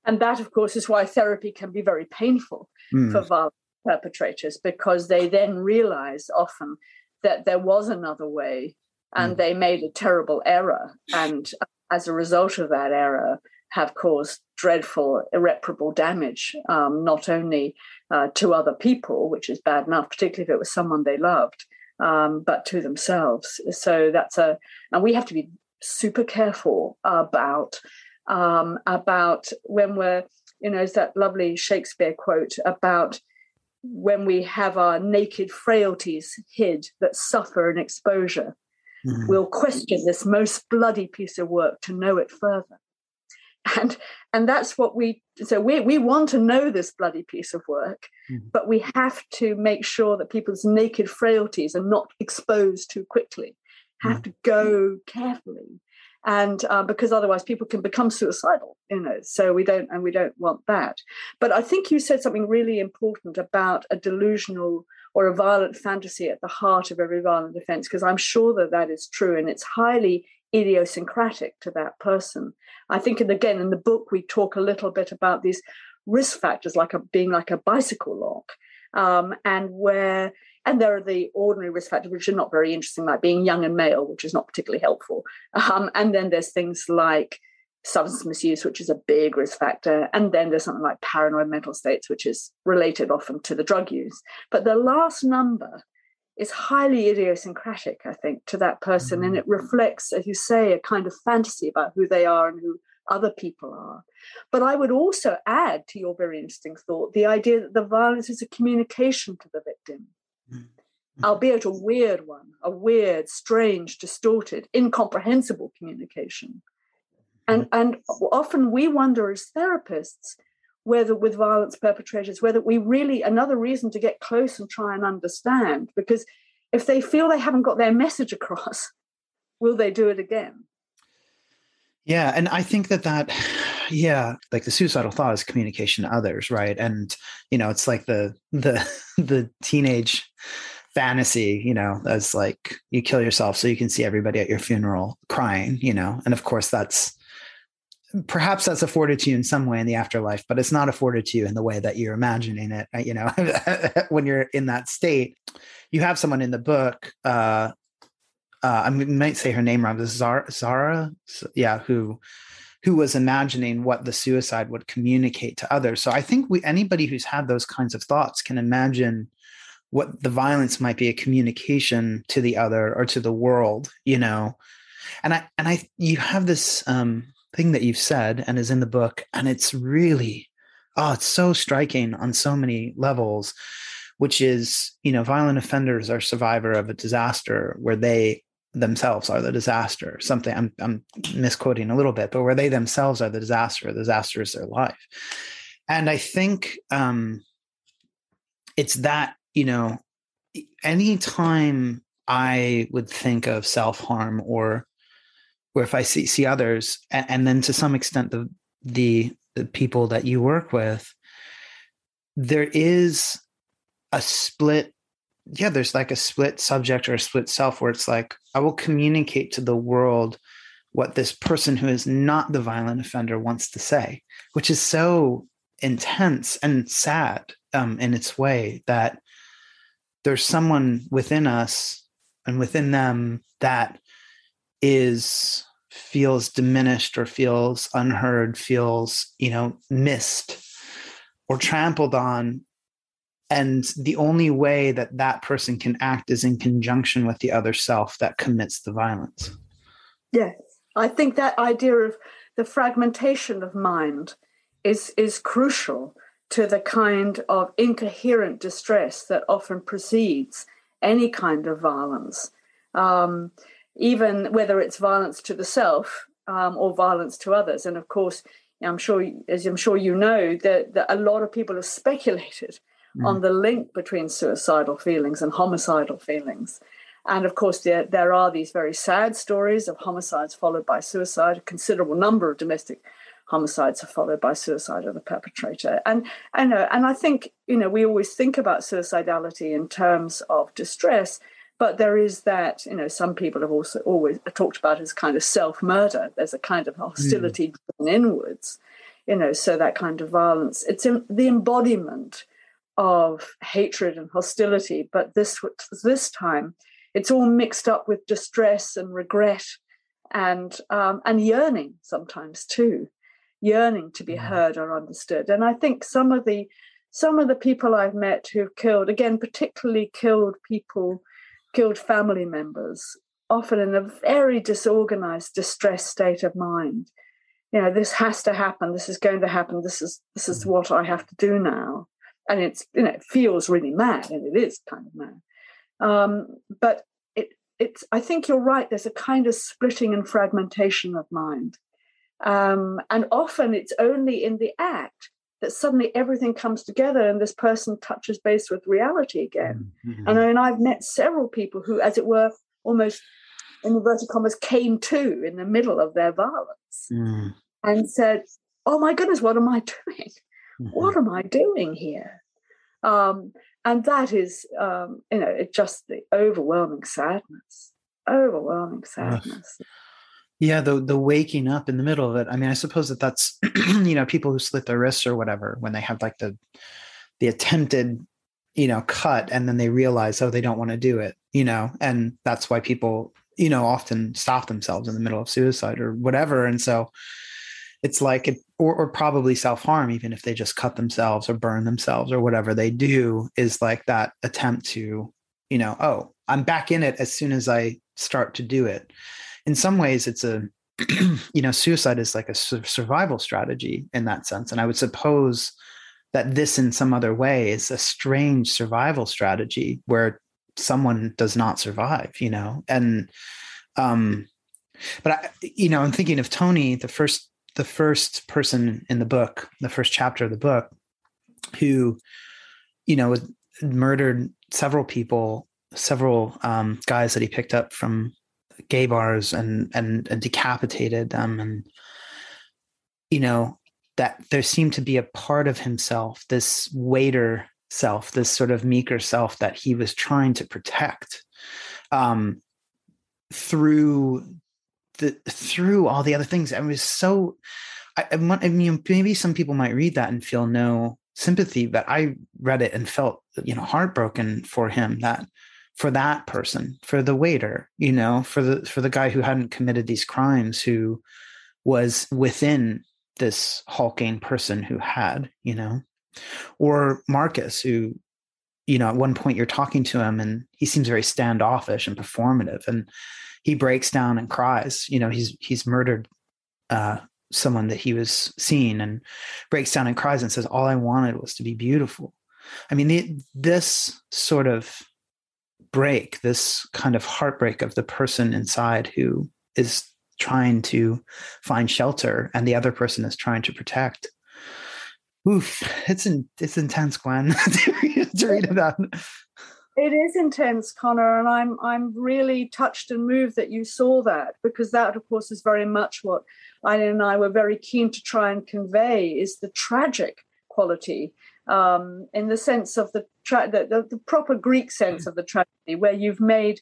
And that of course is why therapy can be very painful mm. for violent perpetrators because they then realize often that there was another way and mm. they made a terrible error and as a result of that error have caused dreadful irreparable damage um, not only uh, to other people which is bad enough particularly if it was someone they loved um, but to themselves. So that's a, and we have to be super careful about um, about when we're, you know, is that lovely Shakespeare quote about when we have our naked frailties hid that suffer an exposure. Mm-hmm. We'll question this most bloody piece of work to know it further and and that's what we so we we want to know this bloody piece of work mm-hmm. but we have to make sure that people's naked frailties are not exposed too quickly have mm-hmm. to go carefully and uh, because otherwise people can become suicidal you know so we don't and we don't want that but i think you said something really important about a delusional or a violent fantasy at the heart of every violent offense because i'm sure that that is true and it's highly idiosyncratic to that person. I think, and again, in the book, we talk a little bit about these risk factors, like a, being like a bicycle lock, um, and where and there are the ordinary risk factors which are not very interesting, like being young and male, which is not particularly helpful. Um, and then there's things like substance misuse, which is a big risk factor. And then there's something like paranoid mental states, which is related often to the drug use. But the last number is highly idiosyncratic, I think, to that person. And it reflects, as you say, a kind of fantasy about who they are and who other people are. But I would also add to your very interesting thought the idea that the violence is a communication to the victim, mm-hmm. albeit a weird one, a weird, strange, distorted, incomprehensible communication. And, mm-hmm. and often we wonder as therapists whether with violence perpetrators, whether we really, another reason to get close and try and understand, because if they feel they haven't got their message across, [LAUGHS] will they do it again? Yeah. And I think that that, [SIGHS] yeah, like the suicidal thought is communication to others, right? And, you know, it's like the, the, [LAUGHS] the teenage fantasy, you know, as like you kill yourself so you can see everybody at your funeral crying, you know, and of course that's, perhaps that's afforded to you in some way in the afterlife, but it's not afforded to you in the way that you're imagining it. You know, [LAUGHS] when you're in that state, you have someone in the book. Uh, uh, I might say her name wrong. This Zara, Zara, yeah, who who was imagining what the suicide would communicate to others. So I think we anybody who's had those kinds of thoughts can imagine what the violence might be a communication to the other or to the world. You know, and I and I you have this. Um, thing that you've said and is in the book, and it's really, oh, it's so striking on so many levels, which is, you know, violent offenders are survivor of a disaster where they themselves are the disaster. Something I'm I'm misquoting a little bit, but where they themselves are the disaster, the disaster is their life. And I think um, it's that, you know, anytime I would think of self harm or or if I see see others, and, and, then to some extent the the the people that you work with, there is a split. Yeah, there's like a split subject or a split self where it's like I will communicate to the world what this person who is not the violent offender wants to say, which is so intense and sad um, in its way that there's someone within us and within them that is feels diminished or feels unheard feels you know missed or trampled on. And the only way that that person can act is in conjunction with the other self that commits the violence. Yes. I think that idea of the fragmentation of mind is is crucial to the kind of incoherent distress that often precedes any kind of violence, um, even whether it's violence to the self um, or violence to others. And of course, I'm sure, as I'm sure you know, that, that a lot of people have speculated mm. on the link between suicidal feelings and homicidal feelings. And of course, there, there are these very sad stories of homicides followed by suicide, a considerable number of domestic homicides are followed by suicide of the perpetrator. And I know, and I think you know we always think about suicidality in terms of distress, but there is that you know some people have also always talked about as kind of self murder. There's a kind of hostility mm. inwards, you know, so that kind of violence. It's in the embodiment of hatred and hostility, but this this time it's all mixed up with distress and regret and um, and yearning sometimes too yearning to be heard or understood. And I think some of the some of the people I've met who've killed, again, particularly killed people, killed family members, often in a very disorganized, distressed state of mind. You know, this has to happen. This is going to happen. This is this is mm-hmm. what I have to do now. And it's you know it feels really mad, and it is kind of mad. Um, but it it's I think you're right. There's a kind of splitting and fragmentation of mind um, and often it's only in the act that suddenly everything comes together and this person touches base with reality again. Mm-hmm. And I mean, I've met several people who, as it were, almost in inverted commas, came to in the middle of their violence mm. and said, Oh my goodness, what am I [LAUGHS] doing? Mm-hmm. What am I doing here? Um, and that is, um, you know, it just the overwhelming sadness, overwhelming sadness. Yeah, the the waking up in the middle of it. I mean, I suppose that that's [CLEARS THROAT] you know people who slit their wrists or whatever when they have like the the attempted you know cut and then they realize oh they don't want to do it you know? And that's why people you know often stop themselves in the middle of suicide or whatever. And so it's like it or, or probably self-harm even if they just cut themselves or burn themselves or whatever they do is like that attempt to you know oh i'm back in it as soon as i start to do it in some ways it's a [CLEARS THROAT] you know suicide is like a survival strategy in that sense. And i would suppose that this in some other way is a strange survival strategy where someone does not survive you know? And um but i you know i'm thinking of tony the first the first person in the book the first chapter of the book who you know murdered several people several um, guys that he picked up from gay bars and and, and decapitated them. And you know that there seemed to be a part of himself this waiter self this sort of meeker self that he was trying to protect um through the through all the other things. I was so I, I mean maybe some people might read that and feel no sympathy but i read it and felt you know heartbroken for him that for that person for the waiter you know for the for the guy who hadn't committed these crimes who was within this hulking person who had you know or marcus who you know at one point you're talking to him and he seems very standoffish and performative and he breaks down and cries you know he's he's murdered uh someone that he was seeing and breaks down and cries and says, All I wanted was to be beautiful. I mean, the, this sort of break, this kind of heartbreak of the person inside who is trying to find shelter and the other person is trying to protect. Oof, it's in, it's intense, Gwen, [LAUGHS] to, read, about. It is intense, Conner, and I'm I'm really touched and moved that you saw that because that, of course, is very much what Eileen and I were very keen to try and convey is the tragic quality um, in the sense of the, tra- the, the, the proper Greek sense of the tragedy, where you've made,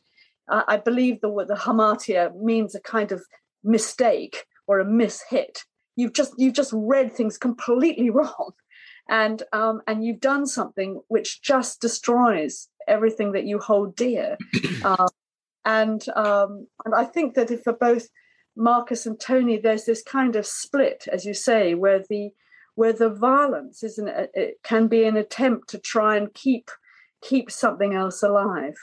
uh, I believe the word the hamartia means a kind of mistake or a mishit. You've just you've just read things completely [LAUGHS] wrong, and um, and you've done something which just destroys everything that you hold dear. Uh, [COUGHS] and um, and I think that if for both Marcus and Tony, there's this kind of split, as you say, where the where the violence isn't it can be an attempt to try and keep keep something else alive.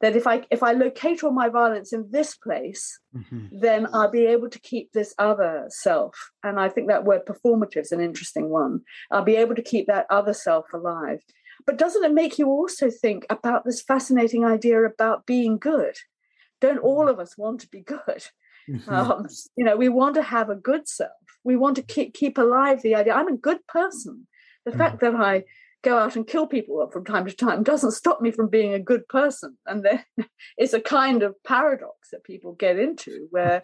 That if i if i locate all my violence in this place mm-hmm. then i'll be able to keep this other self. And i think that word performative is an interesting one. I'll be able to keep that other self alive. But doesn't it make you also think about this fascinating idea about being good? Don't all mm-hmm. of us want to be good? Mm-hmm. um, you know we want to have a good self we want to keep keep alive the idea. I'm a good person. The mm. fact that i go out and kill people from time to time doesn't stop me from being a good person. And there [LAUGHS] is a kind of paradox that people get into where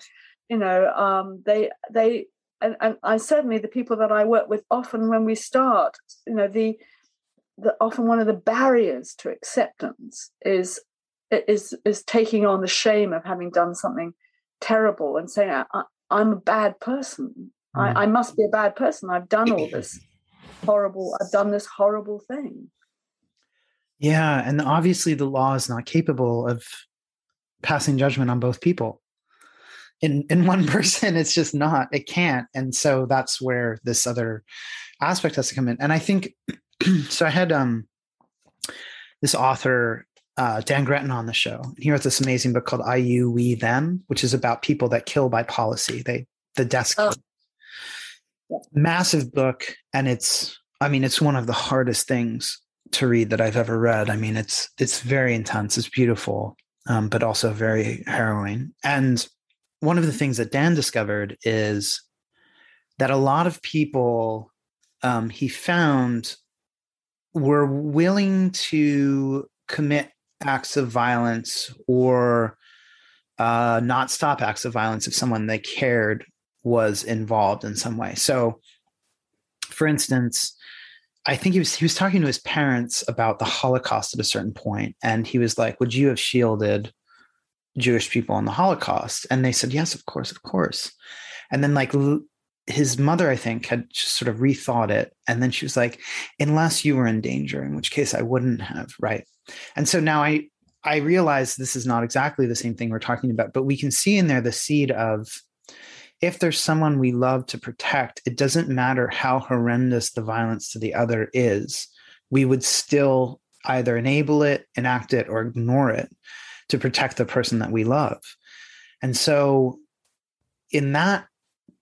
you know um, they they and, and i certainly the people that i work with often when we start you know the the often one of the barriers to acceptance is is is taking on the shame of having done something terrible and saying I, i'm a bad person mm. I must be a bad person. I've done all this [LAUGHS] horrible, I've done this horrible thing. Yeah. And obviously, the law is not capable of passing judgment on both people. In, in one [LAUGHS] person, it's just not, it can't. And so that's where this other aspect has to come in. And I think, [CLEARS THROAT] so I had um, this author, uh, Dan Gretton, on the show. He wrote this amazing book called I, You, We, Them, which is about people that kill by policy. They, the desk oh massive book and it's i mean it's one of the hardest things to read that i've ever read. I mean it's it's very intense it's beautiful um, but also very harrowing. And one of the things that dan discovered is that a lot of people um, he found were willing to commit acts of violence or uh, not stop acts of violence if someone they cared was involved in some way. So, for instance, I think he was he was talking to his parents about the Holocaust at a certain point, and he was like, "Would you have shielded Jewish people in the Holocaust?" And they said, "Yes, of course, of course." And then like his mother, I think, had just sort of rethought it, and then she was like, "Unless you were in danger, in which case I wouldn't have." Right. And so now I I realize this is not exactly the same thing we're talking about, but we can see in there the seed of if there's someone we love to protect, it doesn't matter how horrendous the violence to the other is, we would still either enable it, enact it, or ignore it to protect the person that we love. And so, in that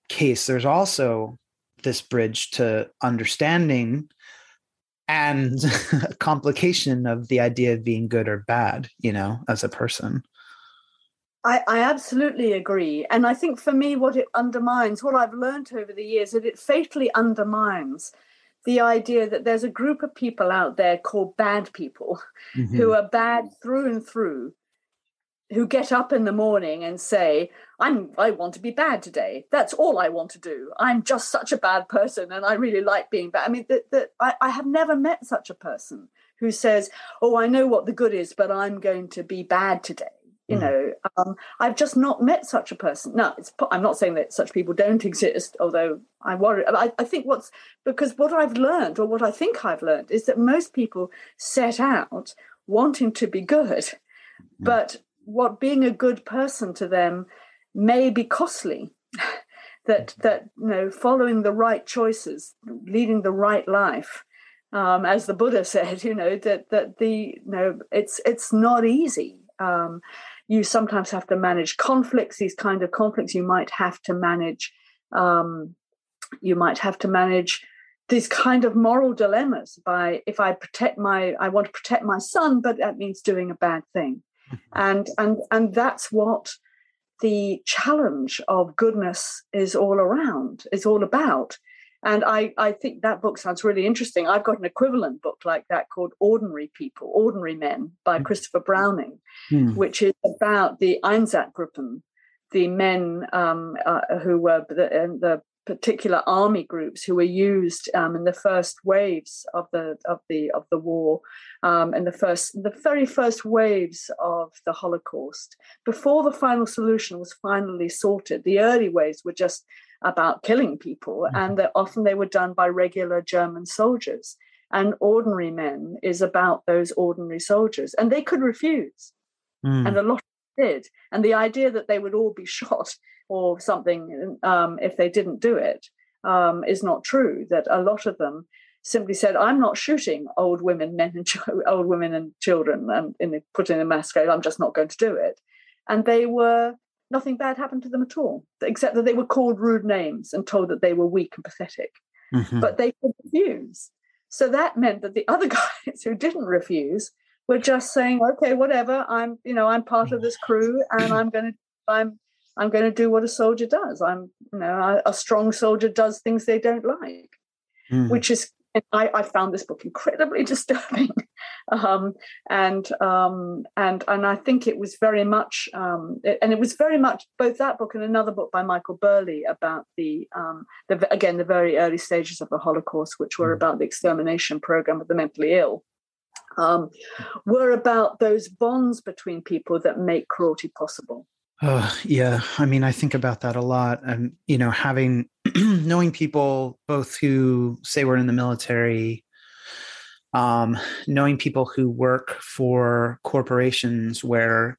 case, there's also this bridge to understanding and [LAUGHS] complication of the idea of being good or bad, you know, as a person. I, I, absolutely agree. And I think for me, what it undermines, what I've learned over the years, is that it fatally undermines the idea that there's a group of people out there called bad people [LAUGHS] mm-hmm. who are bad through and through, who get up in the morning and say, I'm I want to be bad today. That's all I want to do. I'm just such a bad person and I really like being bad. I mean, that, that I, I have never met such a person who says, Oh, I know what the good is, but I'm going to be bad today you mm. know um, i've just not met such a person no i'm not saying that such people don't exist although i worry I, I, think what's because what i've learned or what i think i've learned is that most people set out wanting to be good mm. but what being a good person to them may be costly [LAUGHS] that mm. that you know following the right choices leading the right life um, as the buddha [LAUGHS] said you know that that the you know it's it's not easy um, you sometimes have to manage conflicts, these kind of conflicts. You might have to manage um, you might have to manage these kind of moral dilemmas by if I protect my I want to protect my son, but that means doing a bad thing. [LAUGHS] And and and that's what the challenge of goodness is all around, is all about. And I, I think that book sounds really interesting. I've got an equivalent book like that called Ordinary People, Ordinary Men by mm. Christopher Browning, mm. which is about the Einsatzgruppen, the men um, uh, who were the, the, particular army groups who were used um, in the first waves of the of the of the war, um, in the first the very first waves of the Holocaust. Before the final solution was finally sorted, the early waves were just about killing people, mm-hmm. and that often they were done by regular German soldiers. And ordinary men is about those ordinary soldiers, and they could refuse, mm. and a lot did. And the idea that they would all be [LAUGHS] shot or something um, if they didn't do it um, is not true. That a lot of them simply said, "I'm not shooting old women, men, and [LAUGHS] ch- old women and children, and in the, put in a mass grave. I'm just not going to do it." And they were nothing bad happened to them at all, except that they were called rude names and told that they were weak and pathetic. Mm-hmm. But they could refuse. So that meant that the [LAUGHS] other guys who didn't refuse were just saying, "Okay, whatever. I'm, you know, I'm part of this crew, and I'm going to, I'm, I'm going to do what a soldier does. I'm, you know, a strong soldier does things they don't like, mm. which is I, I, found this book incredibly [LAUGHS] disturbing, um, and um, and and I think it was very much, um, it, and it was very much both that book and another book by Michael Burleigh about the, um, the again the very early stages of the Holocaust, which were mm. about the extermination program of the mentally ill, um, were about those bonds between people that make cruelty possible. Oh, yeah. I mean, I think about that a lot. And, you know, having, [CLEARS THROAT] knowing people both who say we're in the military, um, knowing people who work for corporations where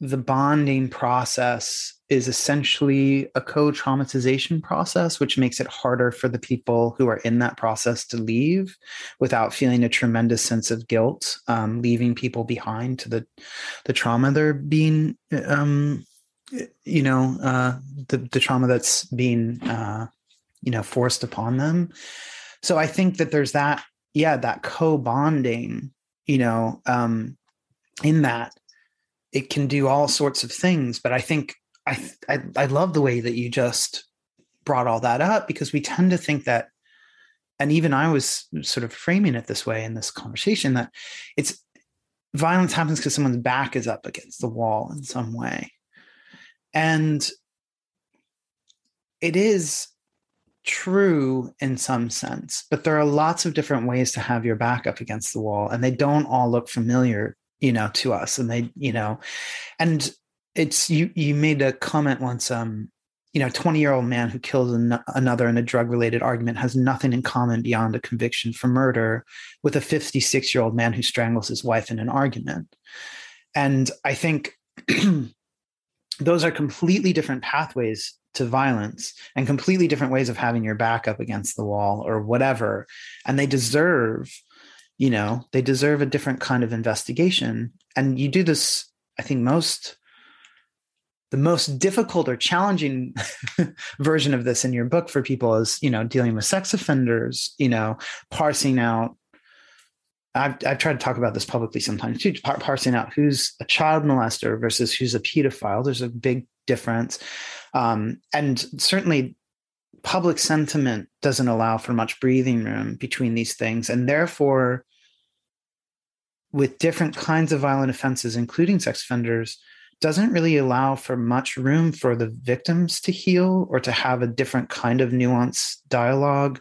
the bonding process is essentially a co traumatization process, which makes it harder for the people who are in that process to leave without feeling a tremendous sense of guilt, um, leaving people behind to the, the trauma they're being, um, you know, uh, the, the trauma that's being, uh, you know, forced upon them. So I think that there's that, yeah, that co bonding, you know, um, in that it can do all sorts of things. But I think I, I, I love the way that you just brought all that up because we tend to think that, and even I was sort of framing it this way in this conversation that it's violence happens because someone's back is up against the wall in some way. And it is true in some sense, but there are lots of different ways to have your back up against the wall, and they don't all look familiar, you know, to us. And they, you know, and it's you you made a comment once um you know 20 year old man who kills an- another in a drug related argument has nothing in common beyond a conviction for murder with a 56 year old man who strangles his wife in an argument and i think [CLEARS THROAT] those are completely different pathways to violence and completely different ways of having your back up against the wall or whatever and they deserve you know they deserve a different kind of investigation. And you do this i think most the most difficult or challenging [LAUGHS] version of this in your book for people is you know dealing with sex offenders you know parsing out I've, I've tried to talk about this publicly sometimes too par- parsing out who's a child molester versus who's a pedophile. There's a big difference. Um, and certainly public sentiment doesn't allow for much breathing room between these things and therefore with different kinds of violent offenses including sex offenders doesn't really allow for much room for the victims to heal or to have a different kind of nuanced dialogue,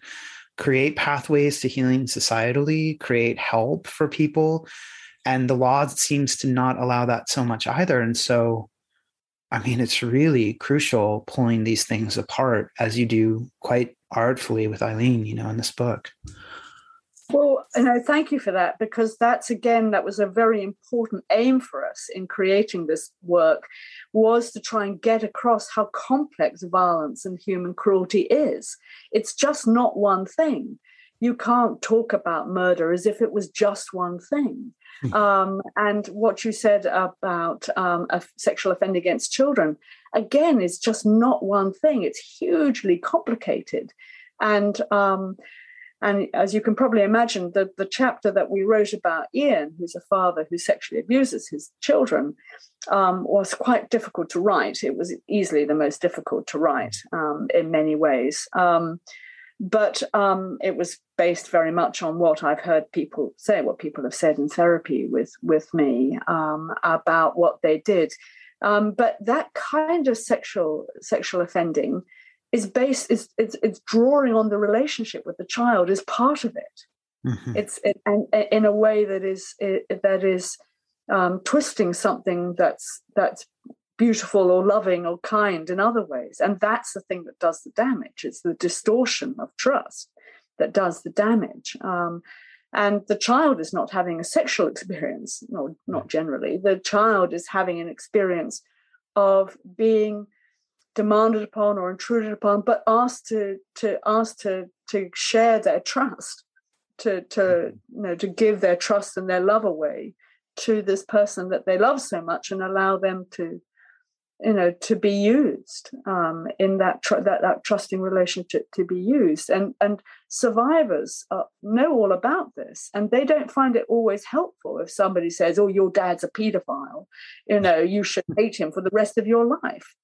create pathways to healing societally, create help for people. And the law seems to not allow that so much either. And so, I mean, it's really crucial pulling these things apart as you do quite artfully with Eileen, you know, in this book. Well, you know, thank you for that because that's again that was a very important aim for us in creating this work was to try and get across how complex violence and human cruelty is. It's just not one thing. You can't talk about murder as if it was just one thing. Hmm. Um, and what you said about um, a sexual offender against children, again, is just not one thing. It's hugely complicated. And um, and as you can probably imagine, the, the chapter that we wrote about Ian, who's a father who sexually abuses his children, um, was quite difficult to write. It was easily the most difficult to write um, in many ways. Um, but um, it was based very much on what I've heard people say, what people have said in therapy with with me um, about what they did. Um, but that kind of sexual sexual offending is based is it's, it's drawing on the relationship with the child is part of it. Mm-hmm. It's it, and in a way that is it, that is um, twisting something that's that's beautiful or loving or kind in other ways. And that's the thing that does the damage. It's the distortion of trust that does the damage. Um, and the child is not having a sexual experience, no, not generally. The child is having an experience of being demanded upon or intruded upon, but asked to to ask to to share their trust, to to mm-hmm. you know to give their trust and their love away to this person that they love so much and allow them to you know to be used um, in that, tr- that that trusting relationship to be used. And and survivors uh, know all about this and they don't find it always helpful if somebody says oh your dad's a pedophile. You know you should hate him for the rest of your life.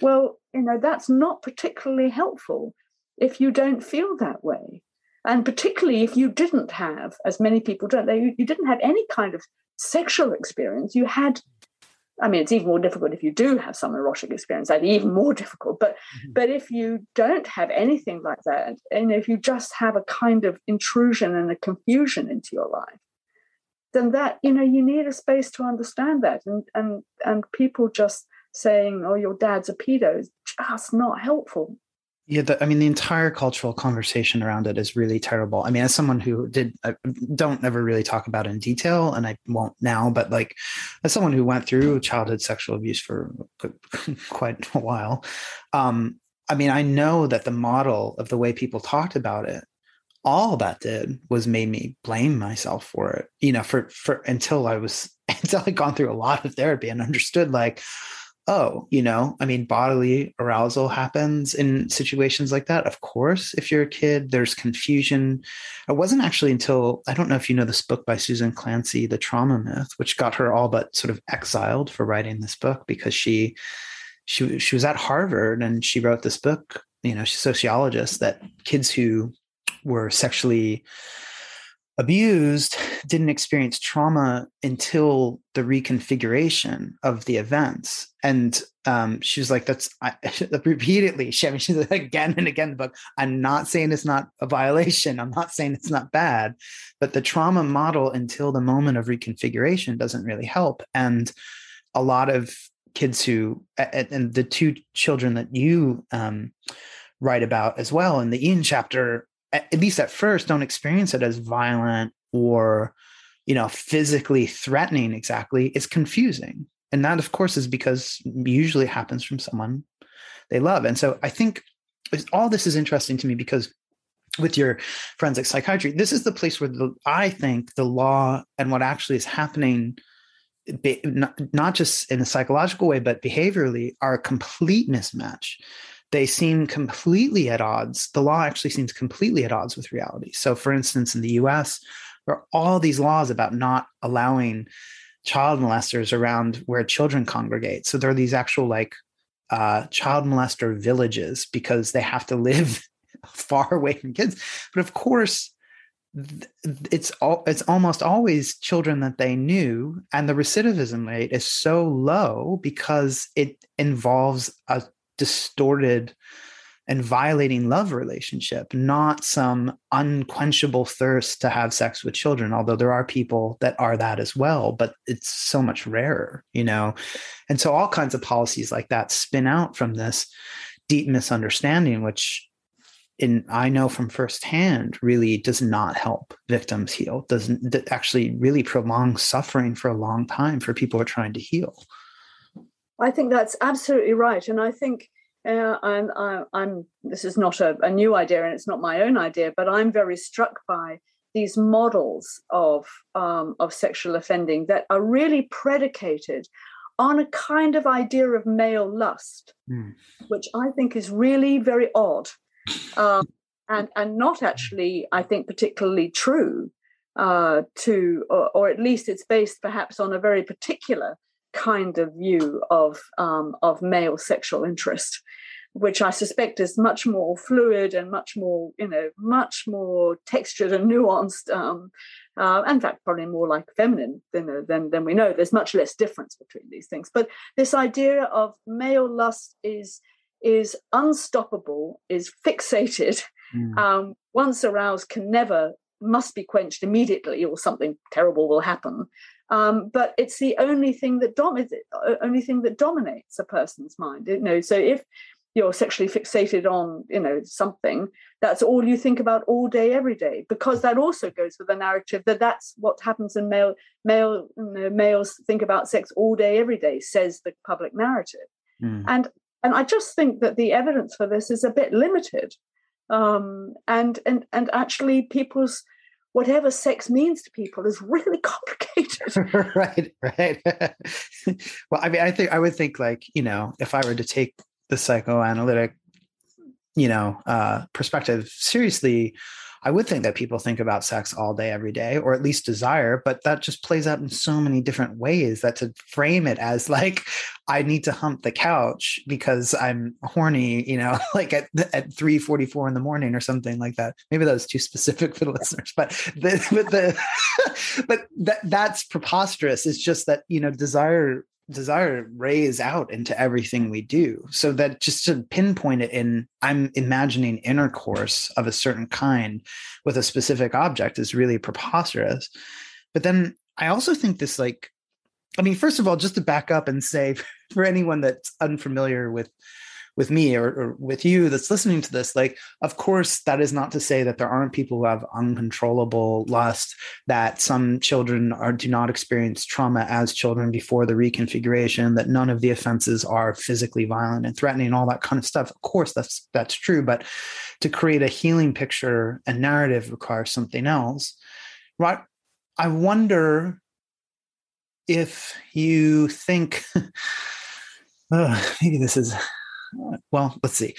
Well you know that's not particularly helpful if you don't feel that way. And particularly if you didn't have as many people don't they you didn't have any kind of sexual experience. You had I mean, it's even more difficult if you do have some erotic experience. That'd even more difficult. But mm-hmm. but if you don't have anything like that, and if you just have a kind of intrusion and a confusion into your life, then that you know you need a space to understand that. And and and people just saying, "Oh, your dad's a pedo," is just not helpful. Yeah, the, I mean, the entire cultural conversation around it is really terrible. I mean, as someone who did, I don't ever really talk about in detail, and I won't now, but like, as someone who went through childhood sexual abuse for [LAUGHS] quite a while, um, I mean, I know that the model of the way people talked about it, all that did was made me blame myself for it. You know, for for until I was [LAUGHS] until I gone through a lot of therapy and understood like oh, you know, I mean, bodily arousal happens in situations like that. Of course, if you're a kid, there's confusion. It wasn't actually until I don't know if you know this book by Susan Clancy, The Trauma Myth, which got her all but sort of exiled for writing this book because she she she was at Harvard and she wrote this book. You know, she's a sociologist that kids who were sexually abused didn't experience trauma until the reconfiguration of the events. And um, she was like that's I, [LAUGHS] repeatedly she, I mean, she's like, again and again the book i'm not saying it's not a violation. I'm not saying it's not bad but the trauma model until the moment of reconfiguration doesn't really help. And a lot of kids who and the two children that you um, write about as well in the ian chapter at least at first don't experience it as violent or you know physically threatening exactly. It's confusing. And that of course is because usually happens from someone they love. And so i think all this is interesting to me because with your forensic psychiatry this is the place where the, i think the law and what actually is happening not just in a psychological way but behaviorally are a complete mismatch they seem completely at odds. The law actually seems completely at odds with reality. So, for instance, in the US, there are all these laws about not allowing child molesters around where children congregate. So, there are these actual like uh, child molester villages because they have to [LAUGHS] live far away from kids. But of course, it's all it's almost always children that they knew and the recidivism rate is so low because it involves a distorted and violating love relationship, not some unquenchable thirst to have sex with children. Although there are people that are that as well, but it's so much rarer, you know? And so all kinds of policies like that spin out from this deep misunderstanding, which in I know from firsthand really does not help victims heal, doesn't actually really prolong suffering for a long time for people who are trying to heal. I think that's absolutely right. And I think uh, and I, am this is not a, a new idea and it's not my own idea, but I'm very struck by these models of um, of sexual offending that are really predicated on a kind of idea of male lust, mm. which I think is really very odd, um, and and not actually, I think, particularly true. Uh, to or, or, at least it's based perhaps on a very particular kind of view of um, of male sexual interest which I suspect is much more fluid and much more, you know, much more textured and nuanced. Um, uh, in fact, probably more like feminine than, than, than we know. There's much less difference between these things. But this idea of male lust is is unstoppable, is fixated. Mm. Um, once aroused, can never must be quenched immediately, or something terrible will happen. Um, but it's the only thing that dom- only thing that dominates a person's mind. You know, so if you're sexually fixated on you know something that's all you think about all day every day because that also goes with the narrative that that's what happens in male male you know, males think about sex all day every day says the public narrative mm. and and i just think that the evidence for this is a bit limited um, and and and actually people's whatever sex means to people is really [LAUGHS] complicated. [LAUGHS] Right right. [LAUGHS] Well i mean i think i would think like you know if i were to take the psychoanalytic you know uh, perspective seriously i would think that people think about sex all day every day or at least desire but that just plays out in so many different ways that to frame it as like i need to hump the couch because i'm horny you know [LAUGHS] like at, at 3.44 in the morning or something like that. Maybe that was too specific for the [LAUGHS] listeners but the, but the [LAUGHS] but that that's preposterous. It's just that you know desire desire rays out into everything we do. So that just to pinpoint it in i'm imagining intercourse of a certain kind with a specific object is really preposterous. But then i also think this like i mean first of all just to back up and say [LAUGHS] for anyone that's unfamiliar with with me or, or, with you that's listening to this like of course that is not to say that there aren't people who have uncontrollable lust that some children are do not experience trauma as children before the reconfiguration that none of the offenses are physically violent and threatening all that kind of stuff. Of course that's that's true but to create a healing picture and narrative requires something else. Right? I wonder if you think [LAUGHS] maybe this is well, let's see.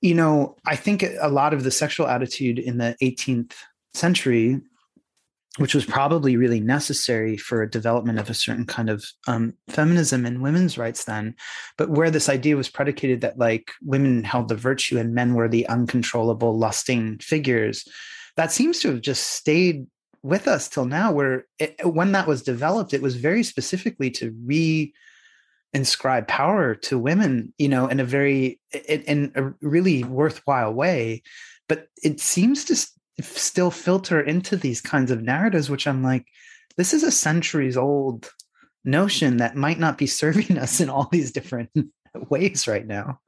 You know, I think a lot of the sexual attitude in the 18th century, which was probably really necessary for a development of a certain kind of um, feminism and women's rights then, but where this idea was predicated that like women held the virtue and men were the uncontrollable, lusting figures, that seems to have just stayed with us till now. Where it, when that was developed, it was very specifically to re inscribe power to women you know in a very in a really worthwhile way but it seems to still filter into these kinds of narratives which i'm like this is a centuries old notion that might not be [LAUGHS] serving us in all these different [LAUGHS] ways right now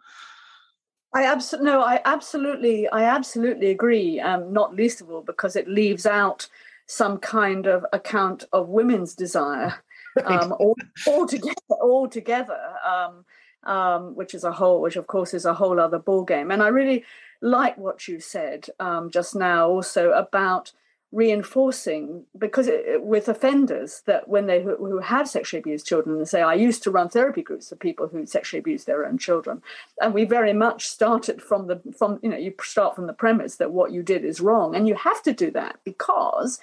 I absolutely no, I absolutely, I absolutely agree. Um, not least of all because it leaves out some kind of account of women's desire um, all, all together, all together, um, um, which is a whole, which of course is a whole other ball game. And I really like what you said um, just now, also about reinforcing because it, with offenders that when they who, who, have sexually abused children and say i used to run therapy groups for people who sexually abuse their own children. And we very much started from the from you know you start from the premise that what you did is wrong. And you have to do that because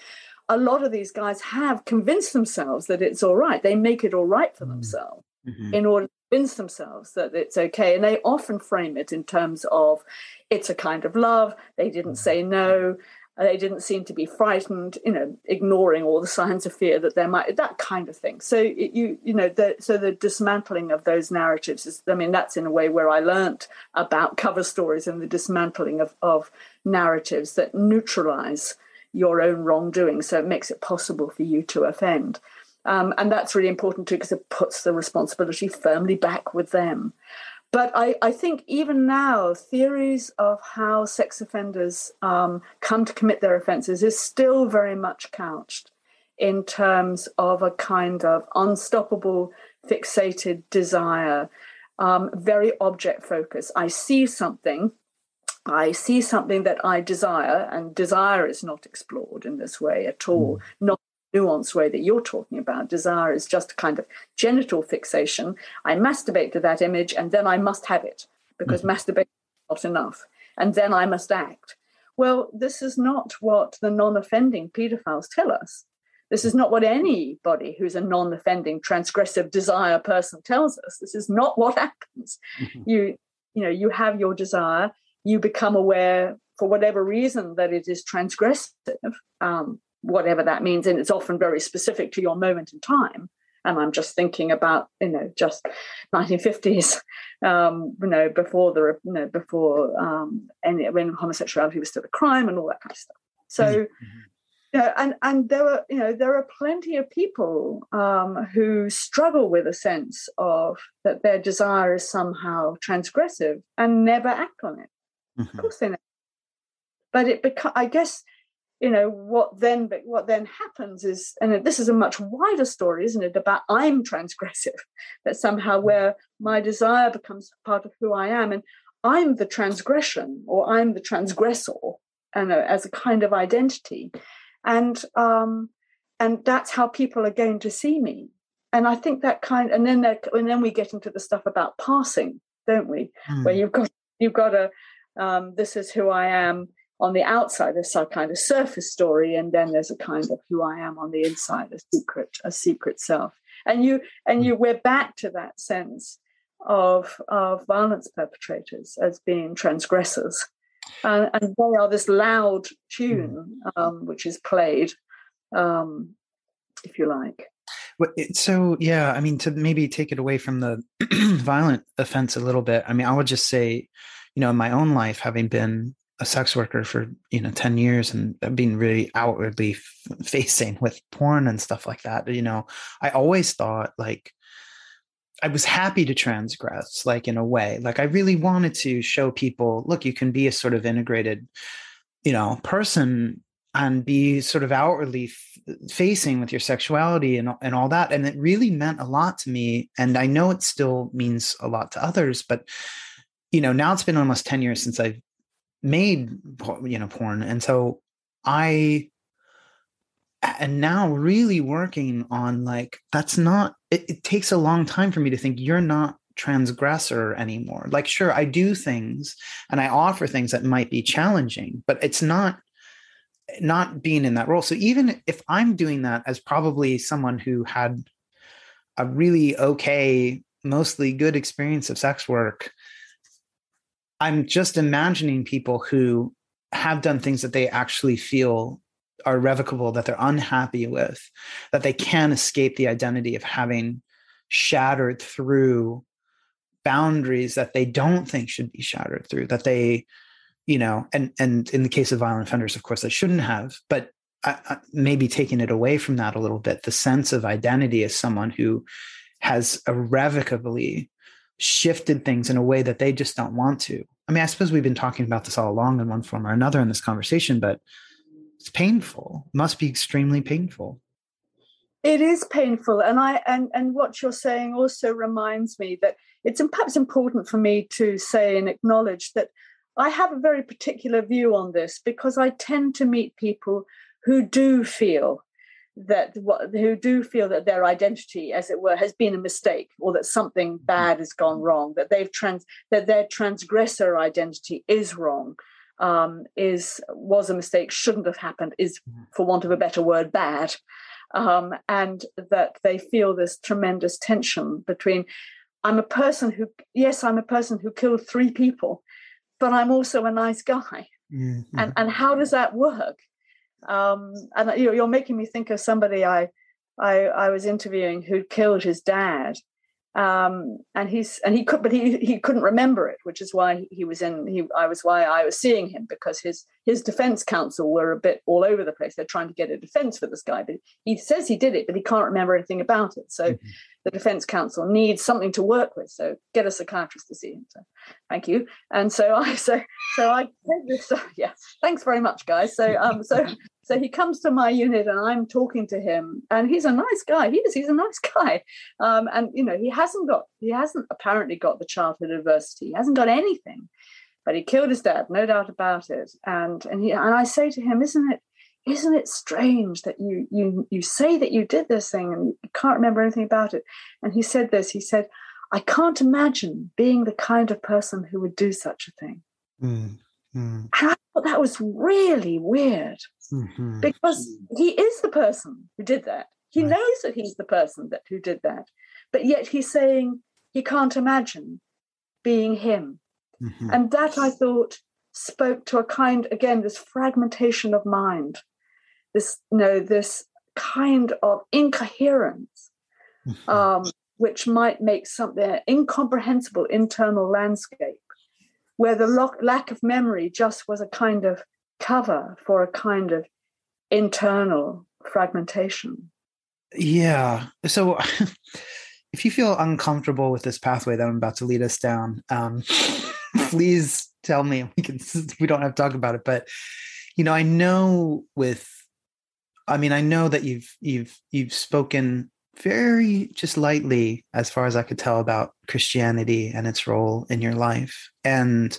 a lot of these guys have convinced themselves that it's all right. They make it all right for mm. themselves mm-hmm. in order to convince themselves that it's okay. And they often frame it in terms of it's a kind of love. They didn't mm. say no. They didn't seem to be frightened, you know, ignoring all the [LAUGHS] signs of fear that there might that kind of thing. So it, you you know, the, so the dismantling of those narratives is, I mean, that's in a way where I learnt about cover stories and the dismantling of of narratives that neutralize your own wrongdoing. So it makes it possible for you to offend. Um, and that's really important too because it puts the responsibility firmly back with them. But I, I think even now, theories of how sex offenders um, come to commit their offences is still very much couched in terms of a kind of unstoppable, fixated desire um, very object focused. I see something, I see something that I desire, and desire is not explored in this way at all, mm. not nuanced way that you're talking about. Desire is just a kind of genital fixation. I masturbate to that image, and then I must have it because mm. masturbation is not enough, and then I must act. Well, this is not what the non offending pedophiles tell us. This is not what anybody who's a non offending, transgressive desire person tells us. This is not what [LAUGHS] happens. Mm-hmm. You, you know, you have your desire, you become aware for whatever reason that it is transgressive, um, whatever that means. And it's often very specific to your moment in time and I'm just thinking about you know just 1950s, um, you know before the you know before um, any when homosexuality was still a crime and all that kind of stuff. So. Mm-hmm. You know, and and there are you know there are plenty of people um, who struggle with a sense of that their desire is somehow transgressive and never act on it. Mm-hmm. Of course they never. But it beca- I guess you know what then but what then happens is and this is a much wider story isn't it about i'm [LAUGHS] transgressive that somehow mm. where my desire becomes part of who i am and i'm the transgression or i'm the transgressor and as a kind of identity and um and that's how people are going to see me and i think that kind and then that and then we get into the stuff about passing don't we mm. where you've got you've got a um, this is who i am on the outside there's some kind of surface story and then there's a kind of who i am on the inside a secret a secret self. And you and you we're back to that sense of of violence perpetrators as being transgressors. Uh, and they are this loud tune um, which is played um, if you like. So yeah i mean to maybe take it away from the [CLEARS THROAT] violent offense a little bit i mean i would just say you know in my own life having been a sex worker for you know 10 years and uh, being really outwardly f- facing with porn and stuff like that you know i always thought like i was happy to transgress like in a way. Like i really wanted to show people look you can be a sort of integrated you know person and be sort of outwardly f- facing with your sexuality and, and all that. And it really meant a lot to me and i know it still means a lot to others but you know now it's been almost 10 years since i've made you know porn and so i and now really working on like that's not it, it, takes a long time for me to think you're not transgressor anymore. Like sure i do things and i offer things that might be challenging but it's not not being in that role. So even if i'm doing that as probably someone who had a really okay mostly good experience of sex work I'm just imagining people who have done things that they actually feel are revocable, that they're unhappy with, that they can't escape the identity of having shattered through boundaries that they don't think should be shattered through, that they, you know, and and in the case of violent offenders, of course, they shouldn't have, but i maybe taking it away from that a little bit, the sense of identity as someone who has irrevocably shifted things in a way that they just don't want to. I mean, I suppose we've been talking about this all along in one form or another in this conversation, but it's painful. It must be extremely painful. It is painful, and I and and what you're saying also reminds me that it's perhaps important for me to say and acknowledge that I have a very particular view on this because I tend to meet people who do feel that what, who do feel that their identity, as it were, has been a mistake, or that something mm-hmm. bad has gone wrong, that they've trans that their transgressor identity is wrong, um, is was a mistake, shouldn't have happened, is, mm-hmm. for want of a better word, bad, um, and that they feel this tremendous tension between. I'm a person who, yes, I'm a person who killed three people, but I'm also a nice guy. Mm-hmm. And and how does that work? Um, and you know, you're making me think of somebody I, I, I was interviewing who killed his dad, um, and he's and he could, but he he couldn't remember it, which is why he was in. He I was why I was seeing him because his his defense counsel were a bit all over the place. They're trying to get a defense for this guy, but he says he did it, but he can't remember anything about it. So mm-hmm. the defense counsel needs something to work with. So get a psychiatrist to see him. So thank you. And so I [LAUGHS] so so I [LAUGHS] this. Uh, yeah, thanks very much, guys. So um so So he comes to my unit and I'm talking to him, and he's a nice guy. He is, he's a nice [LAUGHS] guy. Um, and you know, he hasn't got, he hasn't apparently got the childhood adversity. He hasn't got anything, but he killed his dad, no doubt about it. And and he and I say to him, isn't it, isn't it strange that you you you say that you did this thing and you can't remember anything about it? And he said this. He said, I can't imagine being the kind of person who would do such a thing. Mm. Mm. And I thought that was really weird mm-hmm. because he is the person who did that. He right. knows that he's the person that who did that, but yet he's saying he can't imagine being him. Mm-hmm. And that I thought spoke to a kind, again, this fragmentation of mind, this you know, this kind of incoherence, mm-hmm. um, which might make something incomprehensible internal landscape where the lo- lack of memory just was a kind of cover for a kind of internal fragmentation. Yeah. So [LAUGHS] if you feel uncomfortable with this pathway that I'm about to lead us down, um, [LAUGHS] please tell me. We can [LAUGHS] we don't have to talk about it, but you know, I know with I mean, I know that you've you've you've spoken very just lightly, as far as I could tell, about Christianity and its role in your life. And,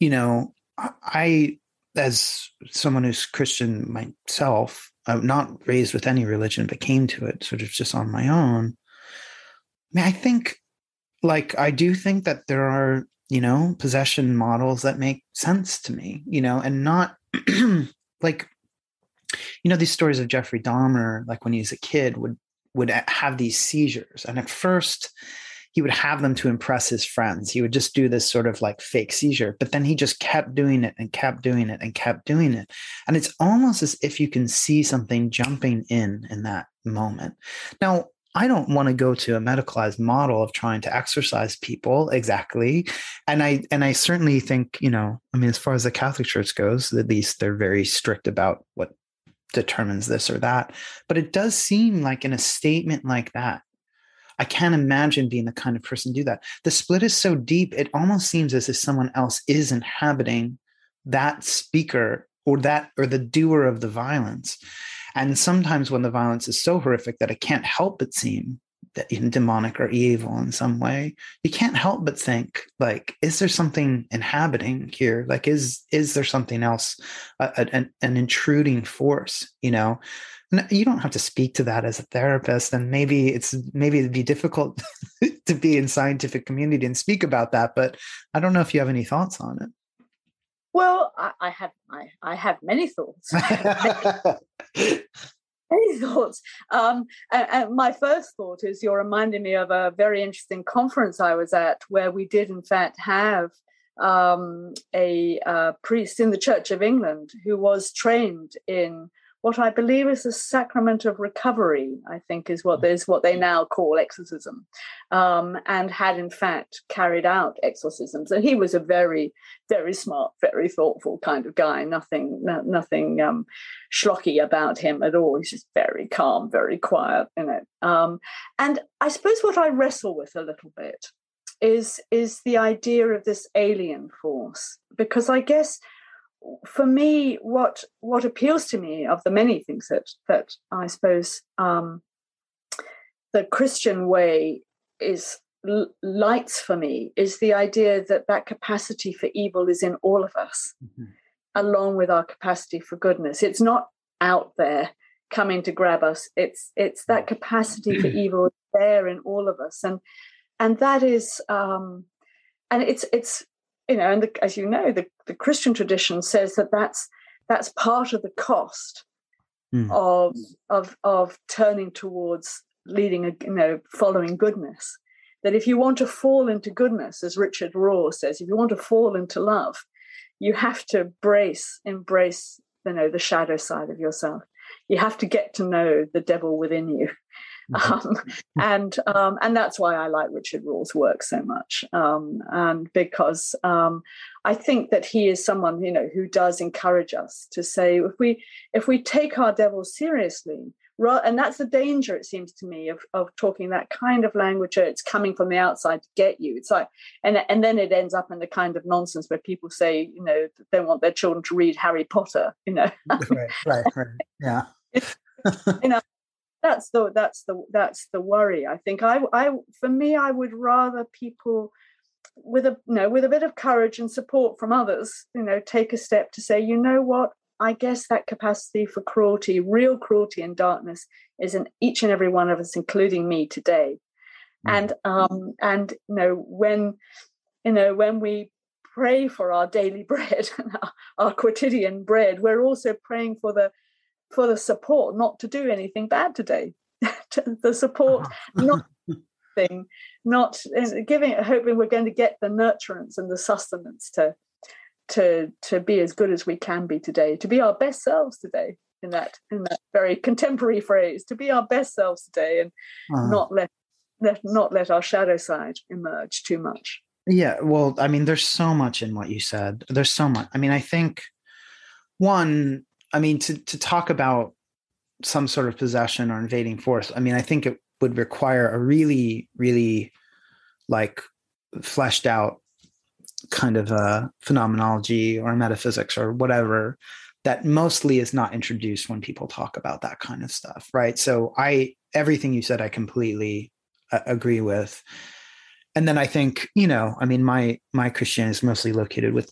you know, I, as someone who's Christian myself, I'm not raised with any religion, but came to it sort of just on my own. I, mean, I think, like, I do think that there are, you know, possession models that make sense to me, you know, and not [CLEARS THROAT] like you know these stories of Jeffrey Dahmer, like when he was a kid, would would have these seizures. And at first, he would have them to impress his friends. He would just do this sort of like fake seizure, but then he just kept doing it and kept doing it and kept doing it. And it's almost as if you can see something jumping in in that moment. Now, I don't want to go to a medicalized model of trying to exercise people exactly. And I and I certainly think, you know, I mean, as far as the Catholic Church goes, at least they're very strict about what determines this or that. But it does seem like in a statement like that, I can't imagine being the kind of person to do that. The split is so deep, it almost seems as if someone else is inhabiting that speaker or that or the doer of the violence. And sometimes when the violence is so horrific that it can't help but seem demonic or evil in some way. You can't help but think like is there something inhabiting here? Like is is there something else an, an intruding force you know? You don't have to speak to that as a therapist and maybe it's maybe it'd be difficult [LAUGHS] to be in scientific community and speak about that but i don't know if you have any thoughts on it. Well i, I have I, I have many thoughts [LAUGHS] [LAUGHS] any [LAUGHS] thoughts? Um, and, and, my first thought is you're reminding me of a very interesting conference I was at where we did, in fact, have um, a uh, priest in the Church of England who was trained in what I believe is the sacrament of recovery, I think is what is what they now call exorcism, um, and had in fact carried out exorcisms. And he was a very, very smart, very thoughtful kind of guy. Nothing, no, nothing um, schlocky about him at all. He's just very calm, very quiet in it. Um, and I suppose what I wrestle with a little bit is is the idea of this alien force, because I guess for me, what what appeals to me of the many things that that I suppose um, the Christian way is lights for me is the idea that that capacity for evil is in all of us, mm-hmm. along with our capacity for goodness. It's not out there coming to grab us. It's it's that capacity for [CLEARS THROAT] evil there in all of us, and and that is um, and it's it's you know, and the, as you know, the, the Christian tradition says that that's that's part of the cost mm. of of of turning towards leading a you know following goodness. That if you want to fall into goodness, as Richard Rohr says, if you want to fall into love, you have to brace, embrace, you know, the shadow side of yourself. You have to get to know the devil within you. Mm-hmm. Um, [LAUGHS] and um, and that's why I like Richard Rohr's work so much, um, and because um, I think that he is someone you know who does encourage us to say if we if we take our devil seriously, and that's the danger it seems to me of, of talking that kind of language it's coming from the outside to get you. It's like and and then it ends up in the kind of nonsense where people say you know they want their children to read harry potter you know? Right right right. Yeah. [LAUGHS] You know that's the that's the that's the worry i think i i for me i would rather people with a you know with a bit of courage and support from others you know take a step to say you know what I guess that capacity for cruelty, real cruelty and darkness, is in each and every one of us, including me today. Mm. And um, and you know when you know when we pray for our daily [LAUGHS] bread, our, our quotidian bread, we're also praying for the for the support not to do anything bad today. [LAUGHS] the support [LAUGHS] not thing, not giving, hoping we're going to get the nurturance and the sustenance to to to be as good as we can be today, to be our best selves today. In that in that very contemporary phrase, to be our best selves today, and uh-huh. not let let not let our shadow side emerge too much. Yeah, well, I mean, there's so much in what you said. There's so much. I mean, I think one, I mean, to to talk about some sort of possession or invading force, I mean, I think it would require a really, really like fleshed out kind of a phenomenology or metaphysics or whatever that mostly is not introduced when people talk about that kind of stuff right? So i everything you said i completely uh, agree with. And then i think you know i mean my my christianity is mostly located with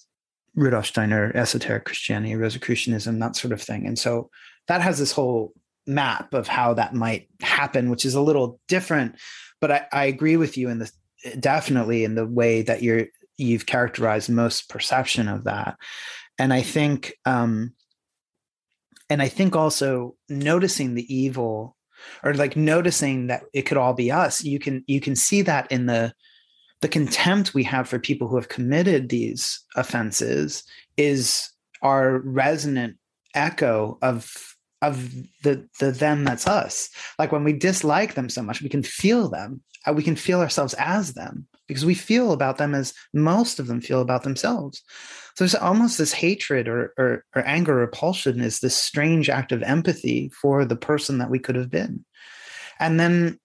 rudolf steiner esoteric christianity rosicrucianism that sort of thing. And so that has this whole map of how that might happen which is a little different but i, I agree with you in the definitely in the way that you're you've characterized most perception of that. And i think um and i think also noticing the evil or like noticing that it could all be us you can you can see that in the the contempt we have for people who have committed these offenses is our resonant echo of of the the them that's us like when we dislike them so much we can feel them uh, we can feel ourselves as them because we feel about them as most of them feel about themselves. So there's almost this hatred or, or, or anger, repulsion is this strange act of empathy for the person that we could have been. And then,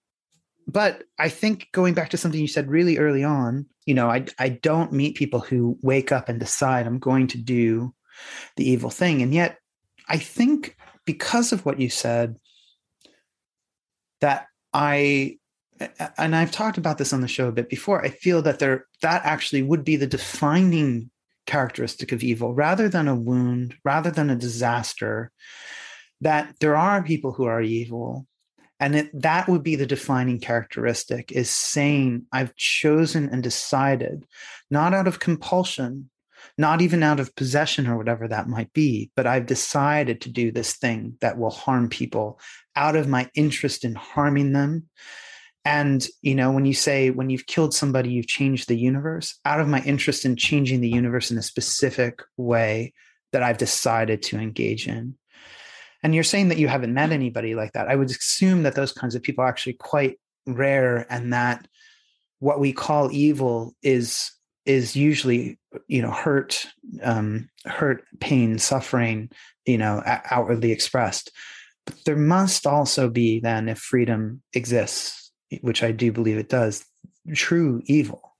but I think going back to something you said really early on, you know, I, I don't meet people who wake up and decide I'm going to do the evil thing. And yet, I think because of what you said, that I and I've talked about this on the show a bit before. I feel that there that actually would be the defining characteristic of evil rather than a wound, rather than a disaster. That there are people who are evil, and it, that would be the defining characteristic is saying, I've chosen and decided, not out of compulsion, not even out of possession or whatever that might be, but I've decided to do this thing that will harm people out of my interest in harming them and, you know, when you say when you've killed somebody, you've changed the universe, out of my interest in changing the universe in a specific way that I've decided to engage in. And you're saying that you haven't met anybody like that. I would assume that those kinds of people are actually quite rare and that what we call evil is is usually you know hurt um hurt pain suffering you know outwardly expressed but there must also be then if freedom exists which I do believe it does, true evil.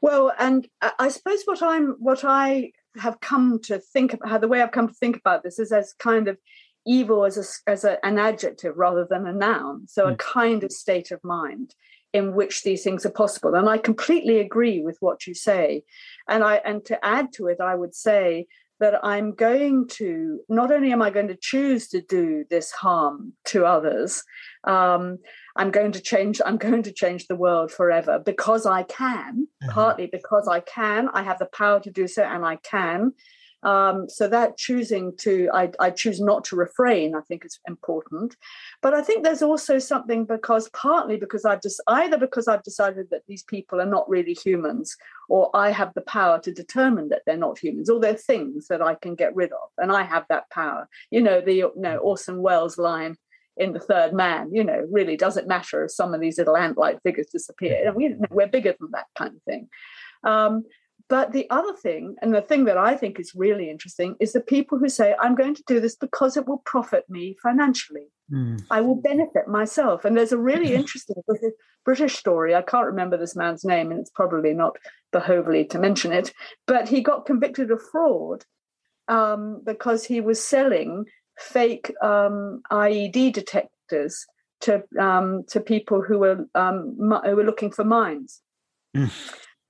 Well, and I suppose what I'm what I have come to think about how the way I've come to think about this is as kind of evil as a, as a, an adjective rather than a noun. So mm. a hmm. kind of state of mind in which these things are possible. And I completely agree with what you say. And I and to add to it, I would say that I'm going to not only am I going to choose to do this harm to others, um, I'm going to change. I'm going to change the world forever because I can. Mm-hmm. Partly because I can. I have the power to do so, and I can. Um, so that choosing to, I, I, choose not to refrain, I think is important. But I think there's also something because partly because I've just either because I've decided that these people are not really humans, or I have the power to determine that they're not humans, or they're things that I can get rid of, and I have that power. You know, the you know, Orson Welles line in the third man, you know, really doesn't matter if some of these little ant-like figures disappear. And we, we're bigger than that kind of thing. Um, but the other thing, and the thing that I think is really interesting, is the people who say, I'm going to do this because it will profit me financially. Mm. I will benefit myself. And there's a really interesting British story. I can't remember this man's name, and it's probably not behovely to mention it, but he got convicted of fraud um, because he was selling fake um, IED detectors to um, to people who were um, who were looking for mines. Mm.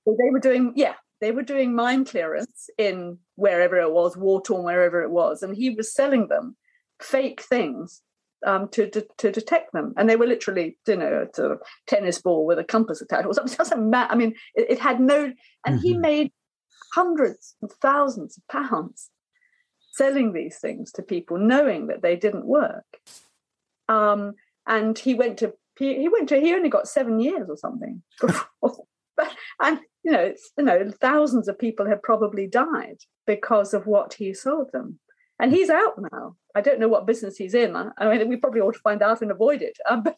So they were doing, yeah, they were doing mine clearance in wherever it was, war torn, wherever it was, and he was selling them fake things um, to, to, to detect them, and they were literally, you know, a tennis ball with a compass attached. It, was, it doesn't matter. I mean, it, it had no, and mm-hmm. he made hundreds of thousands of pounds selling these things to people, knowing that they didn't work. Um, and he went to he went to he only got seven years or something [LAUGHS] and you know, you know, thousands of people have probably died because of what he sold them. And he's out now. I don't know what business he's in. I mean, we probably ought to find out and avoid it. Um, [LAUGHS] but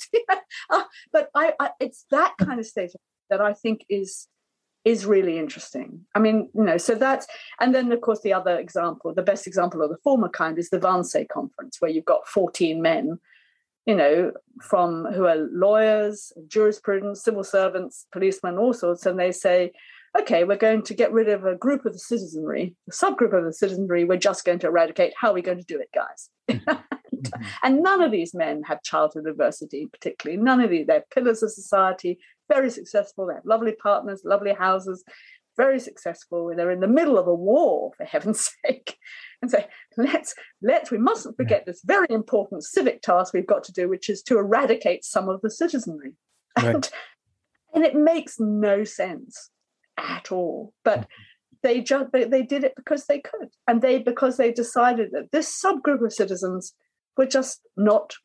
uh, but I, I, it's that kind of state that I think is is really interesting. I mean, you know, so that's and then of course the other example, the best example of the former kind is the Wannsee conference, where you've got 14 men you know, from who are lawyers, jurisprudence, civil servants, policemen, all sorts, and they say, okay, we're going to get rid of a group of the citizenry, a subgroup of the citizenry, we're just going to eradicate. How are we going to do it, guys? mm-hmm. [LAUGHS] and none of these men have childhood adversity, particularly. None of these, they're pillars of society, very successful, they have lovely partners, lovely houses, very successful. They're in the middle of a war, for heaven's [LAUGHS] sake and say, let's let's we mustn't forget this very important civic task we've got to do, which is to eradicate some of the citizenry. [LAUGHS] Right. And, and it makes no sense at all. But mm-hmm. they just they, they did it because they could. And they because they decided that this subgroup of citizens were just not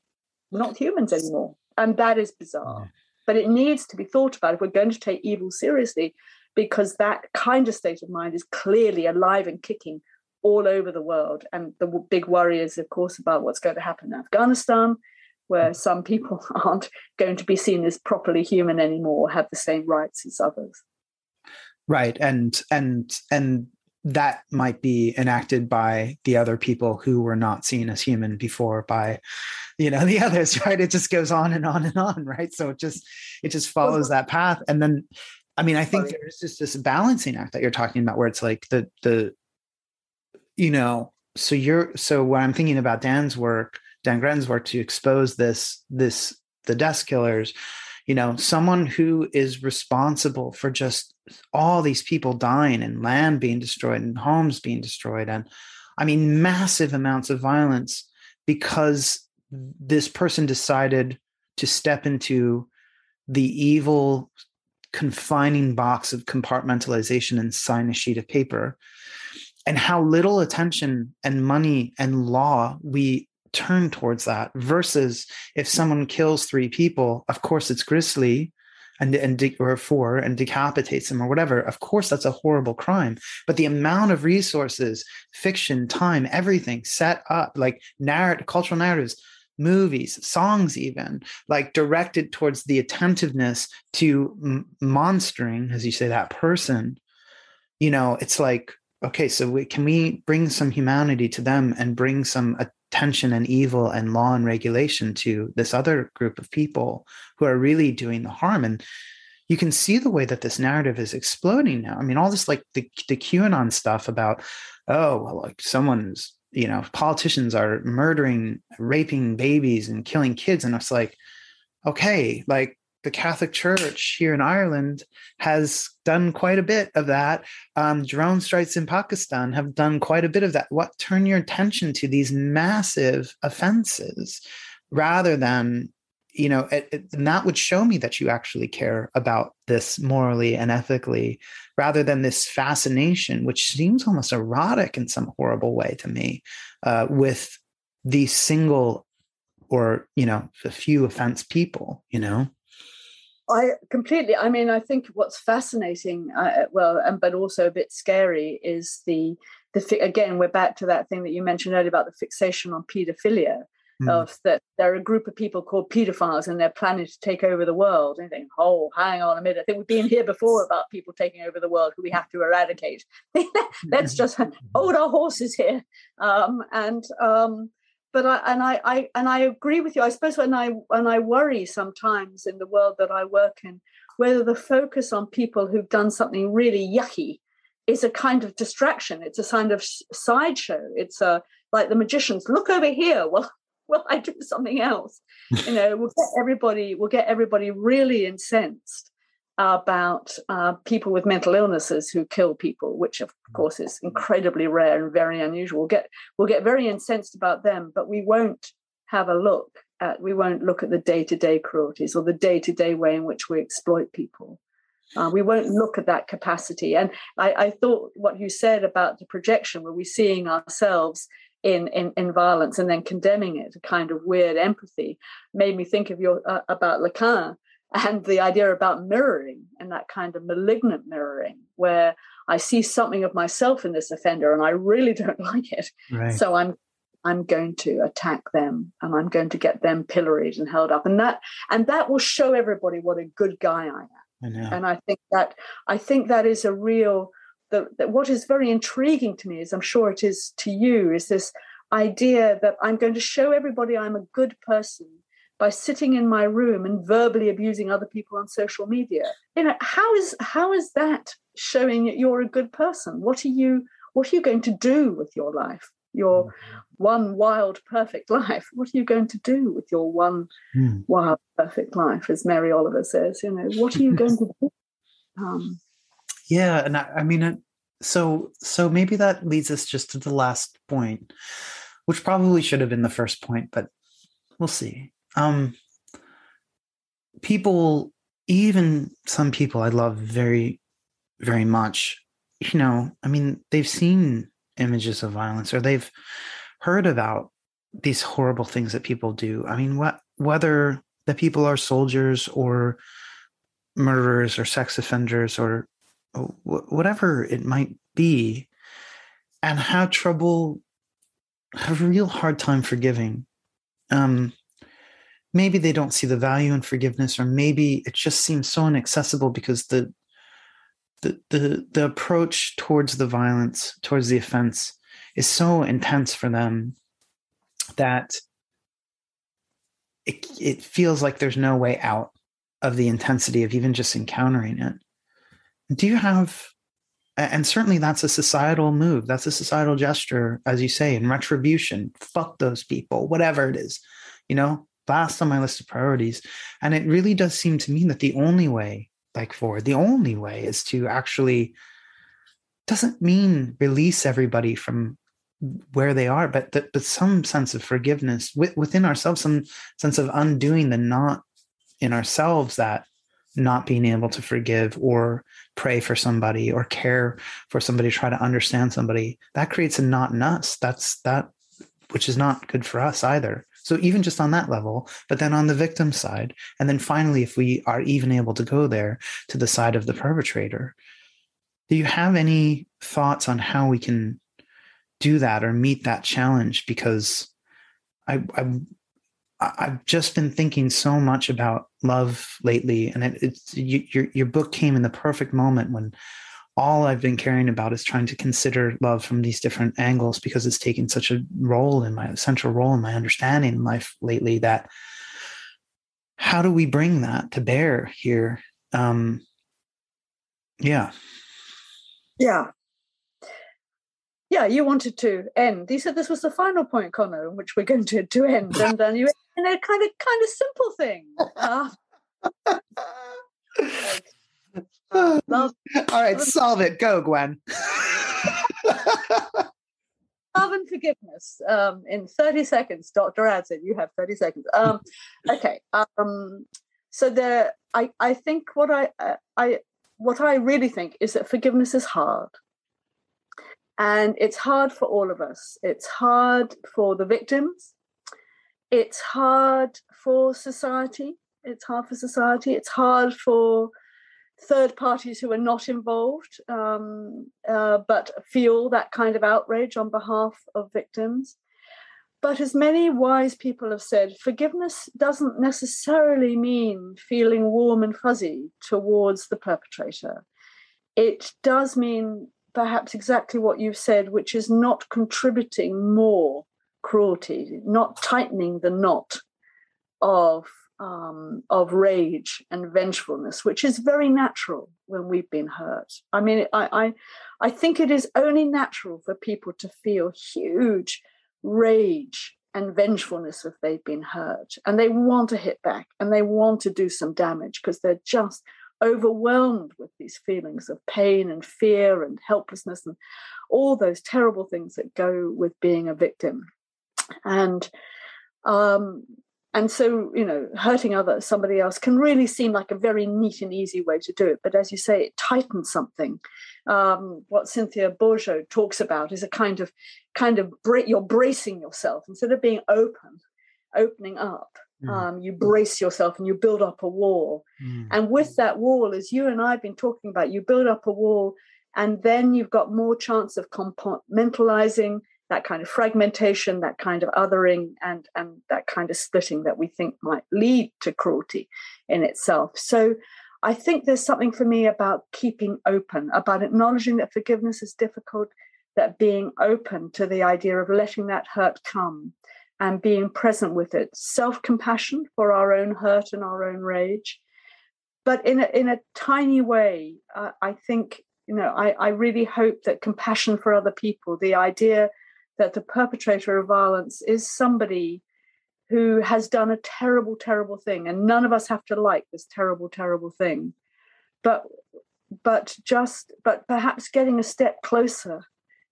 not humans anymore. And that is bizarre. But it needs to be thought about if we're going to take evil seriously, because that kind of state of mind is clearly alive and kicking all over the world. And the big worry is, of course, about what's going to happen in Afghanistan, where mm. some people [LAUGHS] aren't going to be seen as properly human anymore, have the same rights as others. Right, and and and that might be enacted by the other people who were not seen as human before by you know [LAUGHS] the others right it just goes on and on and on right so it just it just follows that path and then i mean i think there's just this balancing act that you're talking about where it's like the the you know, so you're so when I'm thinking about Dan's work, Dan Gren's work to expose this, this the desk killers, you know, someone who is responsible for just all these people dying and land being destroyed and homes being destroyed and I mean massive amounts of violence because this person decided to step into the evil confining box of compartmentalization and sign a sheet of paper and how little attention and money and law we turn towards that versus if someone kills three people of course it's grisly and, and de- or four and decapitates them or whatever. Of course that's a horrible crime but the amount of resources fiction time everything set up like narrative cultural narratives movies songs even like directed towards the attentiveness to m- monstering as you say that person you know it's like okay, so we, can we bring some humanity to them and bring some attention and evil and law and regulation to this other group of people who are really doing the harm? And you can see the way that this narrative is exploding now. I mean, all this like the, the QAnon stuff about, oh, well, like someone's, you know, politicians are murdering, raping babies and killing kids. And it's like, okay, like the Catholic Church here in Ireland has done quite a bit of that. Um, drone strikes in Pakistan have done quite a bit of that. What turn your attention to these massive offenses rather than, you know, it, it, and that would show me that you actually care about this morally and ethically rather than this fascination, which seems almost erotic in some horrible way to me, uh, with these single or, you know, a few offense people, you know? I completely. I mean, I think what's fascinating, uh, well, and but also a bit scary, is the the again we're back to that thing that you mentioned earlier about the fixation on paedophilia. Mm. of that there are a group of people called pedophiles and they're planning to take over the world. And you think, oh, hang on a minute. I think we've been here before about people taking over the world who we have to eradicate. [LAUGHS] Let's just hold our horses here. Um, and um, but I and I, I and I agree with you. I suppose when I when I worry sometimes in the world that I work in, whether the focus on people who've done something really yucky is a kind of distraction. It's a kind of sideshow. It's a like the magicians. Look over here. [LAUGHS] Well, [LAUGHS] well, I do something else. you know, we'll get [LAUGHS] everybody. We'll get everybody really incensed about uh, people with mental illnesses who kill people, which of course is incredibly rare and very unusual. We'll get we'll get very incensed about them, but we won't have a look at we won't look at the day to day cruelties or the day to day way in which we exploit people. Uh, we won't look at that capacity. And I, I, thought what you said about the projection, where we're seeing ourselves in, in, in violence and then condemning it, a kind of weird empathy, made me think of your uh, about Lacan and the idea about mirroring and that kind of malignant mirroring, where I see something of myself in this offender and I really don't [LAUGHS] like it. Right. So I'm I'm going to attack them and I'm going to get them pilloried and held up. And that and that will show everybody what a good guy I am. I and I think that I think that is a real that, that what is very intriguing to me is I'm sure it is to you, is this idea that I'm going to show everybody I'm a good person by sitting in my room and verbally abusing other people on social media. You know, how is how is that showing that you're a good person? What are you what are you going to do with your life? Your mm-hmm. one wild perfect life. What are you going to do with your one mm. wild perfect life, as Mary Oliver says? You know, what are you [LAUGHS] going to do? Um, yeah, and I, I mean, so so maybe that leads us just to the last point, which probably should have been the first point, but we'll see. Um people even some people i love very very much you know i mean they've seen images of violence or they've heard about these horrible things that people do. I mean what whether the people are soldiers or murderers or sex offenders or whatever it might be and have trouble have a real hard time forgiving. Um maybe they don't see the value in forgiveness or maybe it just seems so inaccessible because the the the, the approach towards the violence towards the offense is so intense for them that it, it feels like there's no way out of the intensity of even just encountering it do you have and certainly that's a societal move that's a societal gesture as you say in retribution fuck those people whatever it is you know last on my list of priorities. And it really does seem to me that the only way, like forward, the only way is to actually doesn't mean release everybody from where they are, but that but some sense of forgiveness within ourselves, some sense of undoing the not in ourselves that not being able to forgive or pray for somebody or care for somebody, try to understand somebody, that creates a knot in us. That's that which is not good for us either. So even just on that level, but then on the victim side, and then finally, if we are even able to go there to the side of the perpetrator, do you have any thoughts on how we can do that or meet that challenge? Because I, I I've just been thinking so much about love lately, and it, it's you, your your book came in the perfect moment when all I've been caring about is trying to consider love from these different angles because it's taken such a role in my central role in my understanding in life lately that how do we bring that to bear here? Um, yeah. Yeah. Yeah, you wanted to end. You said this was the final point, Conner, in which we're going to, to end. And then you in a kind of kind of simple thing. Uh, like, Love. All right, solve it. Go, Gwen. [LAUGHS] Love and forgiveness um, in 30 seconds. Dr. Adshead, you have 30 seconds. Um, okay. Um, so there, I, I think what I, uh, I, what I really think is that forgiveness is hard. And it's hard for all of us. It's hard for the victims. It's hard for society. It's hard for society. It's hard for third parties who are not involved um, uh, but feel that kind of outrage on behalf of victims. but as many wise people have said, forgiveness doesn't necessarily mean feeling warm and fuzzy towards the perpetrator. It does mean perhaps exactly what you've said, which is not contributing more cruelty, not tightening the knot of um, of rage and vengefulness, which is very natural when we've been hurt. I mean, I, I, I think it is only natural for people to feel huge rage and vengefulness if they've been hurt, and they want to hit back and they want to do some damage because they're just overwhelmed with these feelings of pain and fear and helplessness and all those terrible things that go with being a victim. And um, and so you know hurting other somebody else can really seem like a very neat and easy way to do it but as you say it tightens something um, what cynthia bourgeault talks about is a kind of kind of break you're bracing yourself instead of being open opening up mm. um, you brace yourself and you build up a wall mm. and with that wall as you and i've been talking about you build up a wall and then you've got more chance of compartmentalizing that kind of fragmentation, that kind of othering, and, and that kind of splitting that we think might lead to cruelty in itself. So I think there's something for me about keeping open, about acknowledging that forgiveness is difficult, that being open to the idea of letting that hurt come and being present with it, self compassion for our own hurt and our own rage. But in a, in a tiny way, uh, I think, you know, I, I really hope that compassion for other people, the idea that the perpetrator of violence is somebody who has done a terrible, terrible thing. And none of us have to like this terrible, terrible thing. But but just but perhaps getting a step closer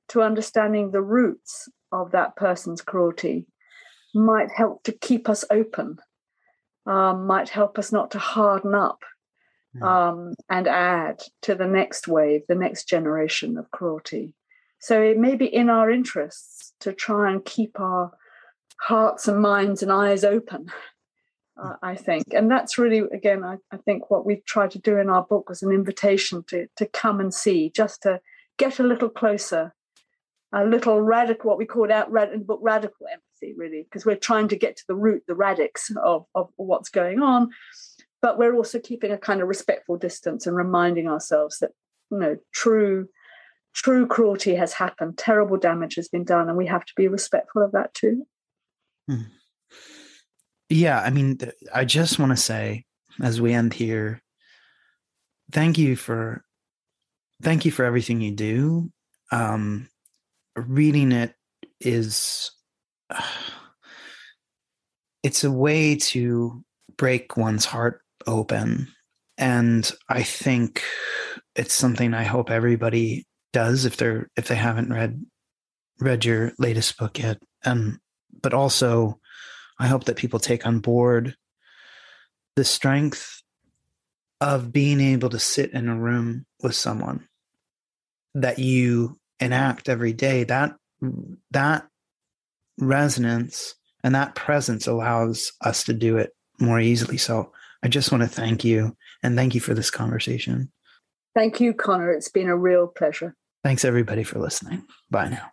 to understanding the roots of that person's cruelty might help to keep us open, um, might help us not to harden up hmm. um, and add to the next wave, the next generation of cruelty. So it may be in our interests to try and keep our hearts and minds and eyes open. Uh, I think, and that's really again, I, I think what we've tried to do in our book was an invitation to to come and see, just to get a little closer, a little radical, what we called out in the book, radical empathy, really, because we're trying to get to the root, the radix of, of what's going on, but we're also keeping a kind of respectful distance and reminding ourselves that you know true true cruelty has happened, terrible damage has been done, and we have to be respectful of that too. Hmm. Yeah, I mean, I just want to say as we end here, thank you for thank you for everything you do. Um, reading it is uh, [SIGHS] it's a way to break one's heart open and i think it's something i hope everybody does if they're if they haven't read read your latest book yet. Um, but also, I hope that people take on board the strength of being able to sit in a room with someone that you enact every day. That that resonance and that presence allows us to do it more easily. So I just want to thank you and thank you for this conversation. Thank you, Conner. It's been a real pleasure. Thanks, everybody, for listening. Bye now.